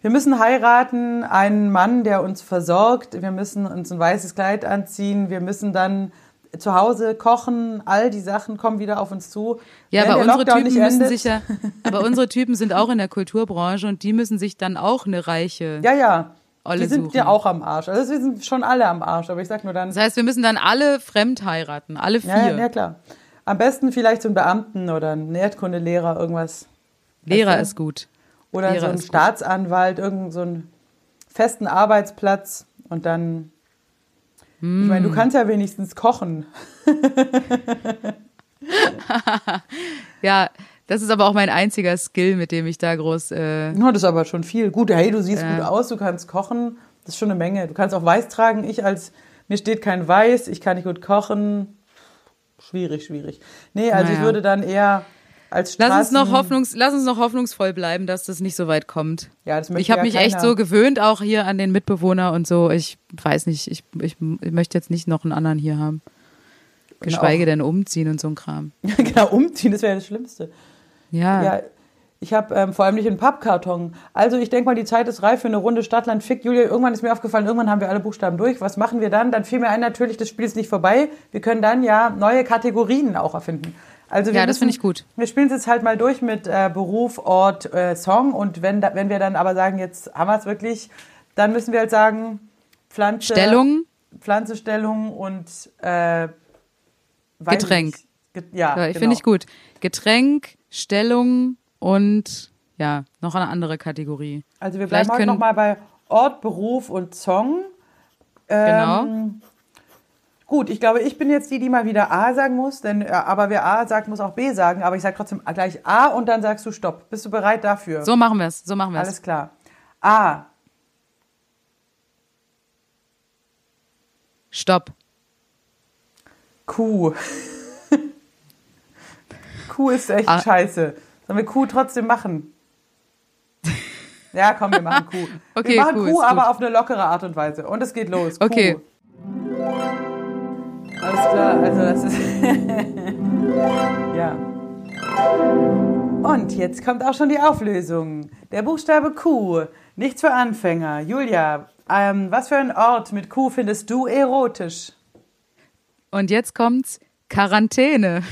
wir müssen heiraten, einen Mann, der uns versorgt, wir müssen uns ein weißes Kleid anziehen, wir müssen dann zu Hause kochen, all die Sachen kommen wieder auf uns zu. Ja, Wenn aber unsere Lockdown Typen müssen endet- sich ja, aber unsere Typen sind auch in der Kulturbranche und die müssen sich dann auch eine reiche. Ja, ja. Olle die sind ja auch am Arsch. Also wir sind schon alle am Arsch, aber ich sag nur dann. Das heißt, wir müssen dann alle fremd heiraten, alle vier. Ja, ja, klar. Am besten vielleicht so einen Beamten oder einen Erdkundelehrer, irgendwas. Lehrer du? ist gut. Oder Lehrer so einen. Staatsanwalt, irgendeinen so einen festen Arbeitsplatz und dann. Ich meine, Mm. du kannst ja wenigstens kochen. Ja, das ist aber auch mein einziger Skill, mit dem ich da groß. Äh, Ja, das ist aber schon viel. Gut, hey, du siehst Ja. gut aus, du kannst kochen. Das ist schon eine Menge. Du kannst auch Weiß tragen. Ich als, mir steht kein Weiß, ich kann nicht gut kochen. Schwierig, schwierig. Nee, also ich Naja. würde dann eher als Lass uns, noch Straßen- Hoffnungs, lass uns noch hoffnungsvoll bleiben, dass das nicht so weit kommt. Ja, das möchte Ich habe ja mich echt keiner. so gewöhnt, auch hier an den Mitbewohner und so. Ich weiß nicht, ich, ich, ich möchte jetzt nicht noch einen anderen hier haben. Geschweige auch- denn umziehen und so ein Kram. genau, umziehen, das wäre das Schlimmste. Ja. Ja, ich habe ähm, vor allem nicht einen Pappkarton. Also ich denke mal, die Zeit ist reif für eine Runde Stadtland Fick. Julia, irgendwann ist mir aufgefallen, irgendwann haben wir alle Buchstaben durch. Was machen wir dann? Dann fiel mir ein, natürlich, das Spiel ist nicht vorbei. Wir können dann ja neue Kategorien auch erfinden. Also wir Ja, das finde ich gut. Wir spielen es jetzt halt mal durch mit äh, Beruf, Ort, äh, Song. Und wenn, da, wenn wir dann aber sagen, jetzt haben wir es wirklich, dann müssen wir halt sagen, Pflanze, Stellung, Pflanze, Stellung und äh, Getränk. Ge ja, ja, genau. finde ich gut. Getränk, Stellung und ja, noch eine andere Kategorie. Also wir Vielleicht bleiben heute nochmal bei Ort, Beruf und Song. Genau. Gut, ich glaube, ich bin jetzt die, die mal wieder A sagen muss, denn äh, aber wer A sagt, muss auch B sagen. Aber ich sage trotzdem gleich A und dann sagst du Stopp. Bist du bereit dafür? So machen wir es. So machen wir Alles es. klar. A. Stopp. Kuh. Kuh ist echt Ah. scheiße. Sollen wir Kuh trotzdem machen? Ja, komm, wir machen Kuh. Okay, wir machen Kuh Kuh, ist gut. aber auf eine lockere Art und Weise. Und es geht los. Kuh. Okay. Alles klar, also das ist. ja. Und jetzt kommt auch schon die Auflösung. Der Buchstabe Q. Nichts für Anfänger. Julia, ähm, was für ein Ort mit Q findest du erotisch? Und jetzt kommt's Quarantäne.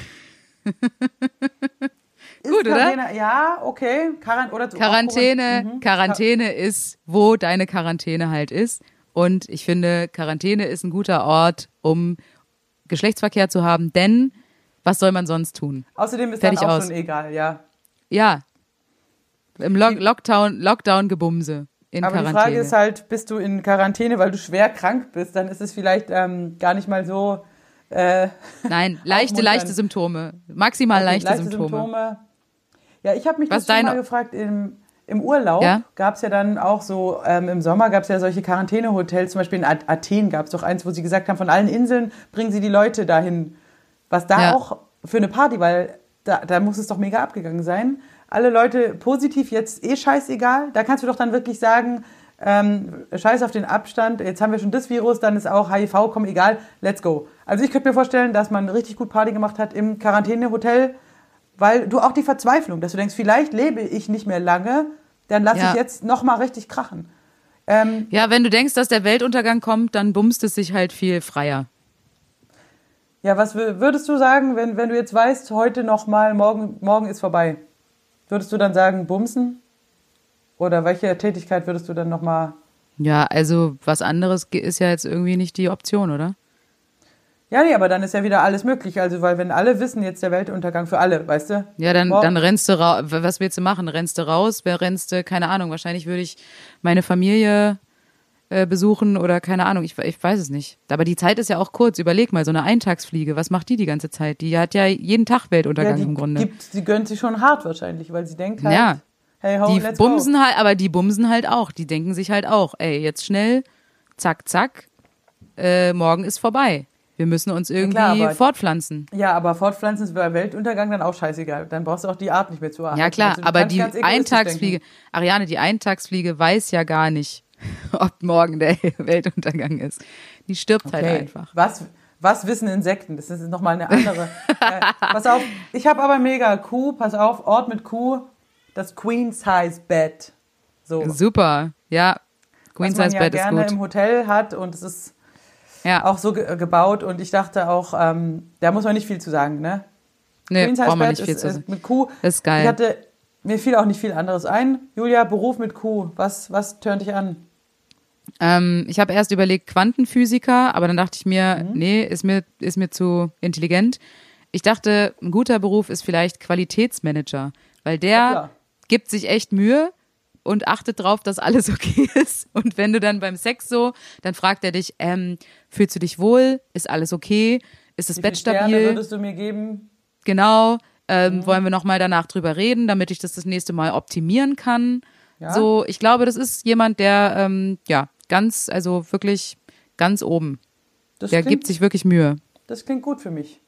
Gut, oder? Quarantäne- Ja, okay. Quarant oder Quarantäne, Mhm. Quarantäne ist, wo deine Quarantäne halt ist. Und ich finde, Quarantäne ist ein guter Ort, um Geschlechtsverkehr zu haben, denn was soll man sonst tun? Außerdem ist Fertig dann auch aus. schon egal, ja. Ja. Im Lock Lockdown, Lockdown gebumse in Aber die Quarantäne. Frage ist halt, bist du in Quarantäne, weil du schwer krank bist, dann ist es vielleicht ähm, gar nicht mal so äh, Nein, leichte, leichte Symptome. Maximal Okay, leichte, Symptome. Ja, ich habe mich Was das schon mal gefragt, im, im Urlaub Ja? gab es ja dann auch so, ähm, im Sommer gab es ja solche Quarantänehotels, zum Beispiel in At- Athen gab es doch eins, wo sie gesagt haben, von allen Inseln bringen sie die Leute dahin. Was da Ja. auch für eine Party, weil da, da muss es doch mega abgegangen sein. Alle Leute positiv, jetzt eh scheißegal. Da kannst du doch dann wirklich sagen, ähm, scheiß auf den Abstand, jetzt haben wir schon das Virus, dann ist auch HIV, komm, egal, let's go. Also ich könnte mir vorstellen, dass man richtig gut Party gemacht hat im Quarantänehotel, weil du auch die Verzweiflung, dass du denkst, vielleicht lebe ich nicht mehr lange, dann lass Ja. ich jetzt nochmal richtig krachen. Ähm, Ja, wenn du denkst, dass der Weltuntergang kommt, dann bumst es sich halt viel freier. ja, was wür- würdest du sagen, wenn, wenn du jetzt weißt, heute nochmal, morgen, morgen ist vorbei? Würdest du dann sagen, bumsen? Oder welche Tätigkeit würdest du dann nochmal Ja, also was anderes ist ja jetzt irgendwie nicht die Option, oder? Ja, nee, aber dann ist ja wieder alles möglich. Also, weil wenn alle wissen, jetzt der Weltuntergang für alle, weißt du? Ja, dann, Mor- dann rennst du raus. Was willst du machen? Rennst du raus? Wer rennst du? Keine Ahnung. Wahrscheinlich würde ich meine Familie äh, besuchen oder keine Ahnung. Ich, ich weiß es nicht. Aber die Zeit ist ja auch kurz. Überleg mal, so eine Eintagsfliege. Was macht die die ganze Zeit? Die hat ja jeden Tag ja, Weltuntergang die, im Grunde. Gibt, die gönnt sich schon hart wahrscheinlich, weil sie denkt halt, Ja. hey ho, die let's bumsen halt, aber die bumsen halt auch. Die denken sich halt auch, ey, jetzt schnell, zack, zack, äh, morgen ist vorbei. Wir müssen uns irgendwie klar, aber- fortpflanzen. Ja, aber fortpflanzen ist bei Weltuntergang dann auch scheißegal. Dann brauchst du auch die Art nicht mehr zu erhalten. Ja klar, Also, aber die Eintagsfliege, denken. Ariane, die Eintagsfliege weiß ja gar nicht, ob morgen der Weltuntergang ist. Die stirbt halt Okay. einfach. Was, was wissen Insekten? Das ist nochmal eine andere. äh, pass auf, ich habe aber mega Kuh, pass auf, Ort mit Kuh, das Queen Size Bed. So. Super, ja. Queen was man Size ja Bed ist gerne gut. im Hotel hat und es ist Ja, auch so ge gebaut und ich dachte auch, ähm, da muss man nicht viel zu sagen, ne? nee, braucht man nicht viel ist, zu ist sagen. mit Kuh. Ist geil. Ich hatte, mir fiel auch nicht viel anderes ein. Julia, Beruf mit Kuh, was, was tönt dich an? Ähm, ich habe erst überlegt Quantenphysiker, aber dann dachte ich mir, Mhm. nee, ist mir, ist mir zu intelligent. Ich dachte, ein guter Beruf ist vielleicht Qualitätsmanager, weil Ja, der klar. gibt sich echt Mühe und achtet drauf, dass alles okay ist. Und wenn du dann beim Sex so, dann fragt er dich, ähm, fühlst du dich wohl? Ist alles okay? Ist das Wie Bett viele Sterne stabil? würdest du mir geben? Genau. Ähm, Mhm. Wollen wir nochmal danach drüber reden, damit ich das das nächste Mal optimieren kann? Ja. So, ich glaube, das ist jemand, der, ähm, ja, ganz, also wirklich ganz oben. Das Der klingt, gibt sich wirklich Mühe. Das klingt gut für mich.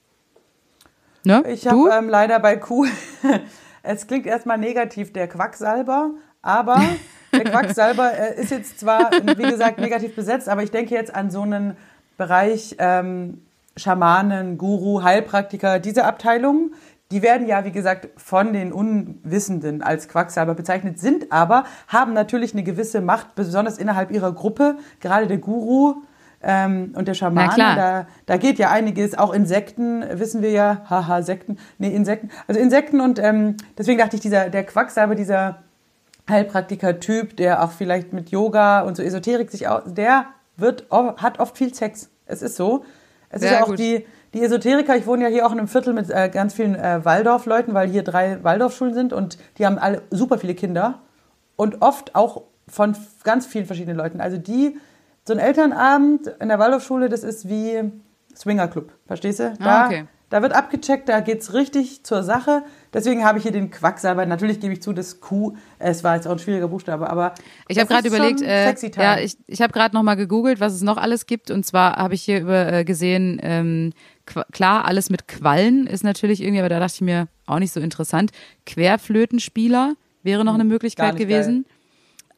Ne? Ich habe ähm, leider bei Q, es klingt erstmal negativ, der Quacksalber, aber der Quacksalber äh, ist jetzt zwar, wie gesagt, negativ besetzt, aber ich denke jetzt an so einen Bereich ähm, Schamanen, Guru, Heilpraktiker, diese Abteilungen, die werden ja, wie gesagt, von den Unwissenden als Quacksalber bezeichnet, sind aber, haben natürlich eine gewisse Macht, besonders innerhalb ihrer Gruppe, gerade der Guru, ähm, und der Schamane, da, da geht ja einiges, auch Insekten, wissen wir ja, haha, Sekten, nee, Insekten, also Insekten und ähm, deswegen dachte ich, dieser, der Quacksalber, dieser Heilpraktiker-Typ, der auch vielleicht mit Yoga und so Esoterik sich aus, der wird, hat oft viel Sex. Es ist so. Es ist Sehr ja auch gut. die, die Esoteriker, ich wohne ja hier auch in einem Viertel mit äh, ganz vielen äh, Waldorfleuten, weil hier drei Waldorfschulen sind und die haben alle super viele Kinder und oft auch von ganz vielen verschiedenen Leuten. Also die, so ein Elternabend in der Waldorfschule, das ist wie Swingerclub, verstehst du? Da, Ah, okay. da wird abgecheckt, da geht's richtig zur Sache. Deswegen habe ich hier den Quacksalber. Natürlich gebe ich zu, das Q, es war jetzt auch ein schwieriger Buchstabe, aber Ich habe gerade überlegt, äh, ja, ich, ich habe gerade noch mal gegoogelt, was es noch alles gibt. Und zwar habe ich hier über äh, gesehen, ähm, klar, alles mit Quallen ist natürlich irgendwie, aber da dachte ich mir auch nicht so interessant. Querflötenspieler wäre noch eine Möglichkeit Hm, gewesen.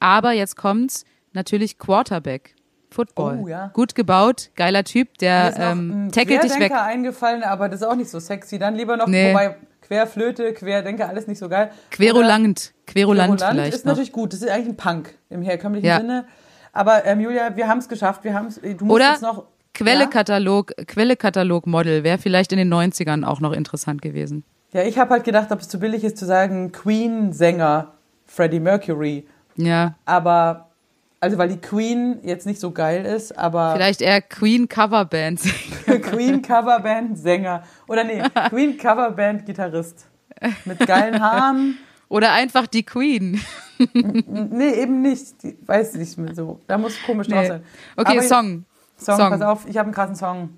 Aber jetzt kommt's natürlich Quarterback. Football. Oh, ja. Gut gebaut, geiler Typ, der ähm, tackelt dich weg. Eingefallen, aber das ist auch nicht so sexy. Dann lieber noch, Nee. wobei Querflöte, Querdenker, alles nicht so geil. Querulant. Querulant, Querulant vielleicht ist noch. natürlich gut. Das ist eigentlich ein Punk im herkömmlichen Ja. Sinne. Aber ähm, Julia, wir haben es geschafft. Wir haben's, du musst Oder jetzt noch Quellekatalog, Quellekatalog-Model wäre vielleicht in den 90ern auch noch interessant gewesen. Ja, ich habe halt gedacht, ob es zu billig ist zu sagen Queen-Sänger Freddie Mercury. Ja, Aber, also weil die Queen jetzt nicht so geil ist, aber vielleicht eher Queen Coverband. Queen Coverband Sänger. Oder nee, Queen Coverband Gitarrist. Mit geilen Haaren. Oder einfach die Queen. Nee, eben nicht. Die, weiß nicht mehr so. Da muss komisch drauf Nee. sein. Okay, Song. Song, Song. pass auf, ich habe einen krassen Song.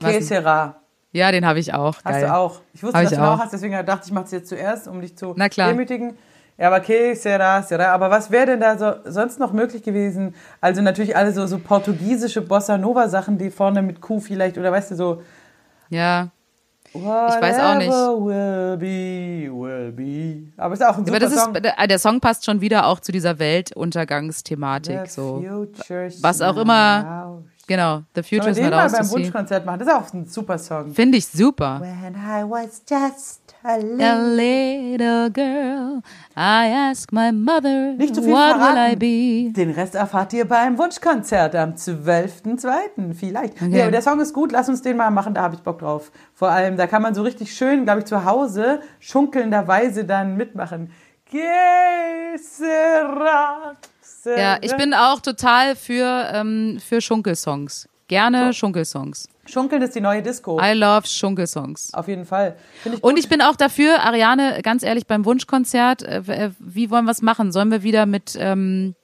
Was Que denn? sera. Ja, den habe ich auch. Hast Geil. du auch. Ich wusste, Hab dass ich du ihn auch auch. hast, deswegen dachte ich, mache es jetzt zuerst, um dich zu Na klar. demütigen. Ja, aber que sera, sera. Aber was wäre denn da so, sonst noch möglich gewesen? Also natürlich alle so, so portugiesische Bossa Nova Sachen, die vorne mit Q vielleicht, oder weißt du, so. Ja. Whatever weiß auch nicht. Will be, will be. Aber ist auch ein super Aber das Song. ist, der, Song passt schon wieder auch zu dieser Weltuntergangsthematik. The So. Was auch immer- now. Genau. The Future is not mal ours beim. Wunschkonzert machen? Das ist auch ein super Song. Finde ich super. When I was just a little girl, I ask my mother, Nicht zu viel what will I verraten. be? Den Rest erfahrt ihr beim Wunschkonzert am 12.02. vielleicht. Okay. Ja, aber der Song ist gut, lass uns den mal machen, da habe ich Bock drauf. Vor allem, da kann man so richtig schön, glaube ich, zu Hause schunkelnderweise dann mitmachen. Que sera, sera. Ja, ich bin auch total für, ähm, für Schunkelsongs. Gerne Schunkelsongs. Schunkeln ist die neue Disco. I love Schunkelsongs. Auf jeden Fall. Ich Und ich bin auch dafür, Ariane, ganz ehrlich, beim Wunschkonzert, äh, äh, wie wollen wir es machen? Sollen wir wieder mit, ähm,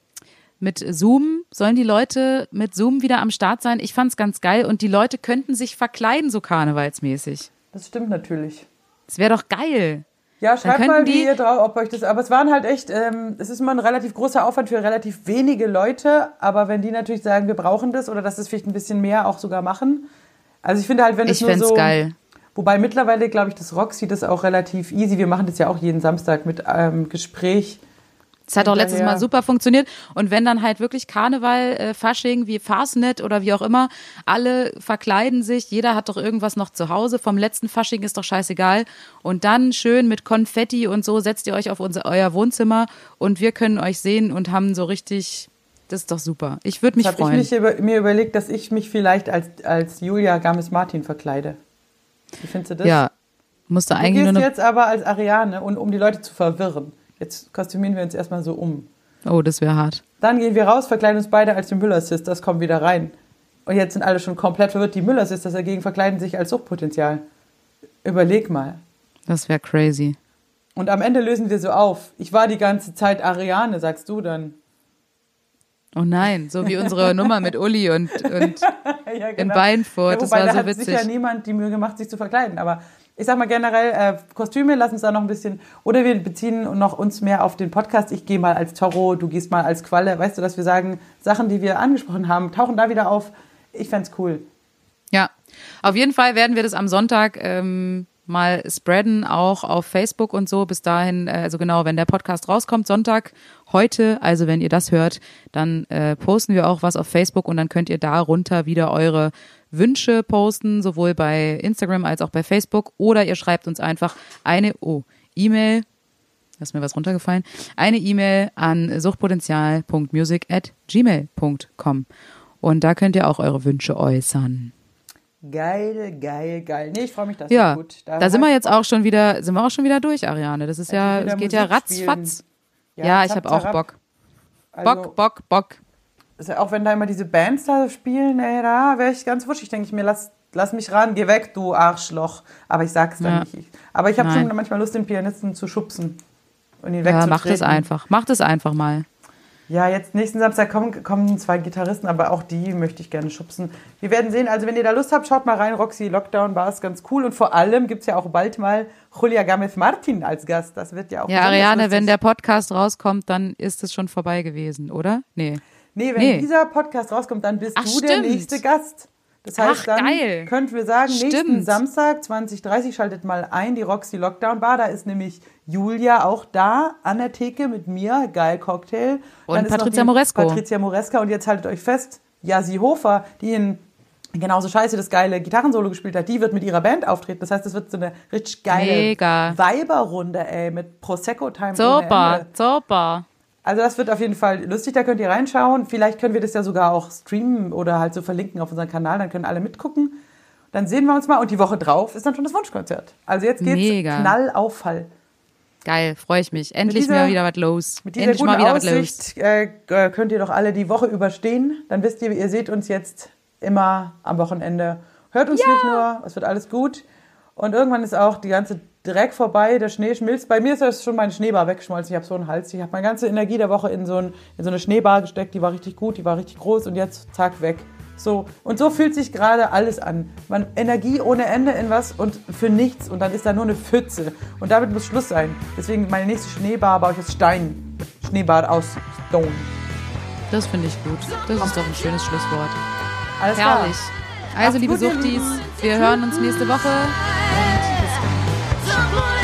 mit Zoom, sollen die Leute mit Zoom wieder am Start sein? Ich fand's ganz geil und die Leute könnten sich verkleiden, so karnevalsmäßig. Das stimmt natürlich. Das wäre doch geil. Ja, schreibt mal, wie ihr drauf, ob euch das, aber es waren halt echt, ähm, es ist immer ein relativ großer Aufwand für relativ wenige Leute, aber wenn die natürlich sagen, wir brauchen das oder dass das vielleicht ein bisschen mehr auch sogar machen. Also ich finde halt, wenn es Ich nur fänd's so, geil. wobei mittlerweile, glaube ich, das Roxy das auch relativ easy, wir machen das ja auch jeden Samstag mit ähm, Gespräch. Das hat auch letztes. Mal super funktioniert. Und wenn dann halt wirklich Karneval, äh, Fasching, wie Fastnet oder wie auch immer, alle verkleiden sich, jeder hat doch irgendwas noch zu Hause. Vom letzten Fasching ist doch scheißegal. Und dann schön mit Konfetti und so setzt ihr euch auf unser, euer Wohnzimmer und wir können euch sehen und haben so richtig, das ist doch super. Ich würde mich Habe ich freuen. mich über, mir überlegt, dass ich mich vielleicht als, als Julia Games-Martin verkleide. Wie findest du das? ja, musste Du eigentlich nur gehst noch. jetzt aber als Ariane und um die Leute zu verwirren. Jetzt kostümieren wir uns erstmal so um. Oh, das wäre hart. Dann gehen wir raus, verkleiden uns beide als die Müller-Sisters, kommen wieder rein. Und jetzt sind alle schon komplett verwirrt. Die Müller-Sisters dagegen verkleiden sich als Suchtpotenzial. Überleg mal. Das wäre crazy. Und am Ende lösen wir so auf. Ich war die ganze Zeit Ariane, sagst du dann. Oh nein, so wie unsere Nummer mit Uli und, und ja, in Beinfurt. das wobei, war da so hat witzig. sicher niemand die Mühe gemacht, sich zu verkleiden. Aber ich sag mal generell, äh, Kostüme, lass uns da noch ein bisschen. Oder wir beziehen noch uns mehr auf den Podcast. Ich gehe mal als Toro, du gehst mal als Qualle. Weißt du, dass wir sagen, Sachen, die wir angesprochen haben, tauchen da wieder auf. Ich fänd's cool. Ja, auf jeden Fall werden wir das am Sonntag ähm, mal spreaden, auch auf Facebook und so. Bis dahin, äh, also genau, wenn der Podcast rauskommt, Sonntag, heute, also wenn ihr das hört, dann äh, posten wir auch was auf Facebook und dann könnt ihr darunter wieder eure Wünsche posten, sowohl bei Instagram als auch bei Facebook. Oder ihr schreibt uns einfach eine oh, E-Mail, da ist mir was runtergefallen, eine E-Mail an suchtpotenzial.music at gmail.com. Und da könnt ihr auch eure Wünsche äußern. Geil, geil, geil. Nee, ich freue mich, das Ja, gut. da sind wir jetzt auch schon wieder, sind wir auch schon wieder durch, Ariane. Das ist ja, es geht ja Musik ratzfatz. spielen. Ja, ich zapp, habe auch zapp. Bock. Also, Bock, Bock, Bock. ja auch wenn da immer diese Bands da spielen, ey, da wäre ich ganz wuschig, denke ich mir, lass, lass mich ran, geh weg, du Arschloch. Aber ich sag's dann Ja. nicht. Ich- Aber ich habe schon manchmal Lust, den Pianisten zu schubsen und ihn Ja, wegzutreten. macht es einfach. Macht es einfach mal. Ja, jetzt nächsten Samstag kommen, kommen zwei Gitarristen, aber auch die möchte ich gerne schubsen. Wir werden sehen, also wenn ihr da Lust habt, schaut mal rein. Roxy Lockdown Bar ist ganz cool und vor allem gibt's ja auch bald mal Julia Gamez Martin als Gast. Das wird ja auch Ja, Ariane, lustig. wenn der Podcast rauskommt, dann ist es schon vorbei gewesen, oder? Nee. Nee, wenn Nee. dieser Podcast rauskommt, dann bist Ach, du der stimmt. nächste Gast. Das heißt, Ach, dann geil. könnten wir sagen, nächsten Stimmt. Samstag 2030 schaltet mal ein, die Roxy Lockdown Bar. Da ist nämlich Julia auch da an der Theke mit mir, geil Cocktail. Und Dann Patricia Moresco. Patricia Moresca und jetzt haltet euch fest, Yasi Hofer, die in genauso scheiße das geile Gitarrensolo gespielt hat, die wird mit ihrer Band auftreten. Das heißt, es wird so eine richtig geile Mega. Weiberrunde, ey, mit Prosecco-Time. Super, super. Also das wird auf jeden Fall lustig, da könnt ihr reinschauen. Vielleicht können wir das ja sogar auch streamen oder halt so verlinken auf unseren Kanal, dann können alle mitgucken. Dann sehen wir uns mal und die Woche drauf ist dann schon das Wunschkonzert. Also jetzt geht's Mega. Knall auf Fall. Geil, freue ich mich. Endlich dieser- mal wieder was los. Mit dieser Endlich guten mal wieder was los. Aussicht äh, äh, könnt ihr doch alle die Woche überstehen. Dann wisst ihr, ihr seht uns jetzt immer am Wochenende. Hört uns nicht nur, es wird alles gut. Und irgendwann ist auch die ganze Dreck vorbei, der Schnee schmilzt. Bei mir ist das schon mein Schneebar weggeschmolzen. Ich habe so einen Hals. Ich habe meine ganze Energie der Woche in so, ein, in so eine Schneebar gesteckt. Die war richtig gut, die war richtig groß und jetzt zack weg. So und so fühlt sich gerade alles an. Man Energie ohne Ende in was und für nichts und dann ist da nur eine Pfütze und damit muss Schluss sein. Deswegen meine nächste Schneebar baue ich aus Stein. Schneebar aus Stone. Das finde ich gut. Das ist doch ein schönes Schlusswort. Alles klar. Also, liebe Suchtis, wir hören uns nächste Woche. Und bis dann.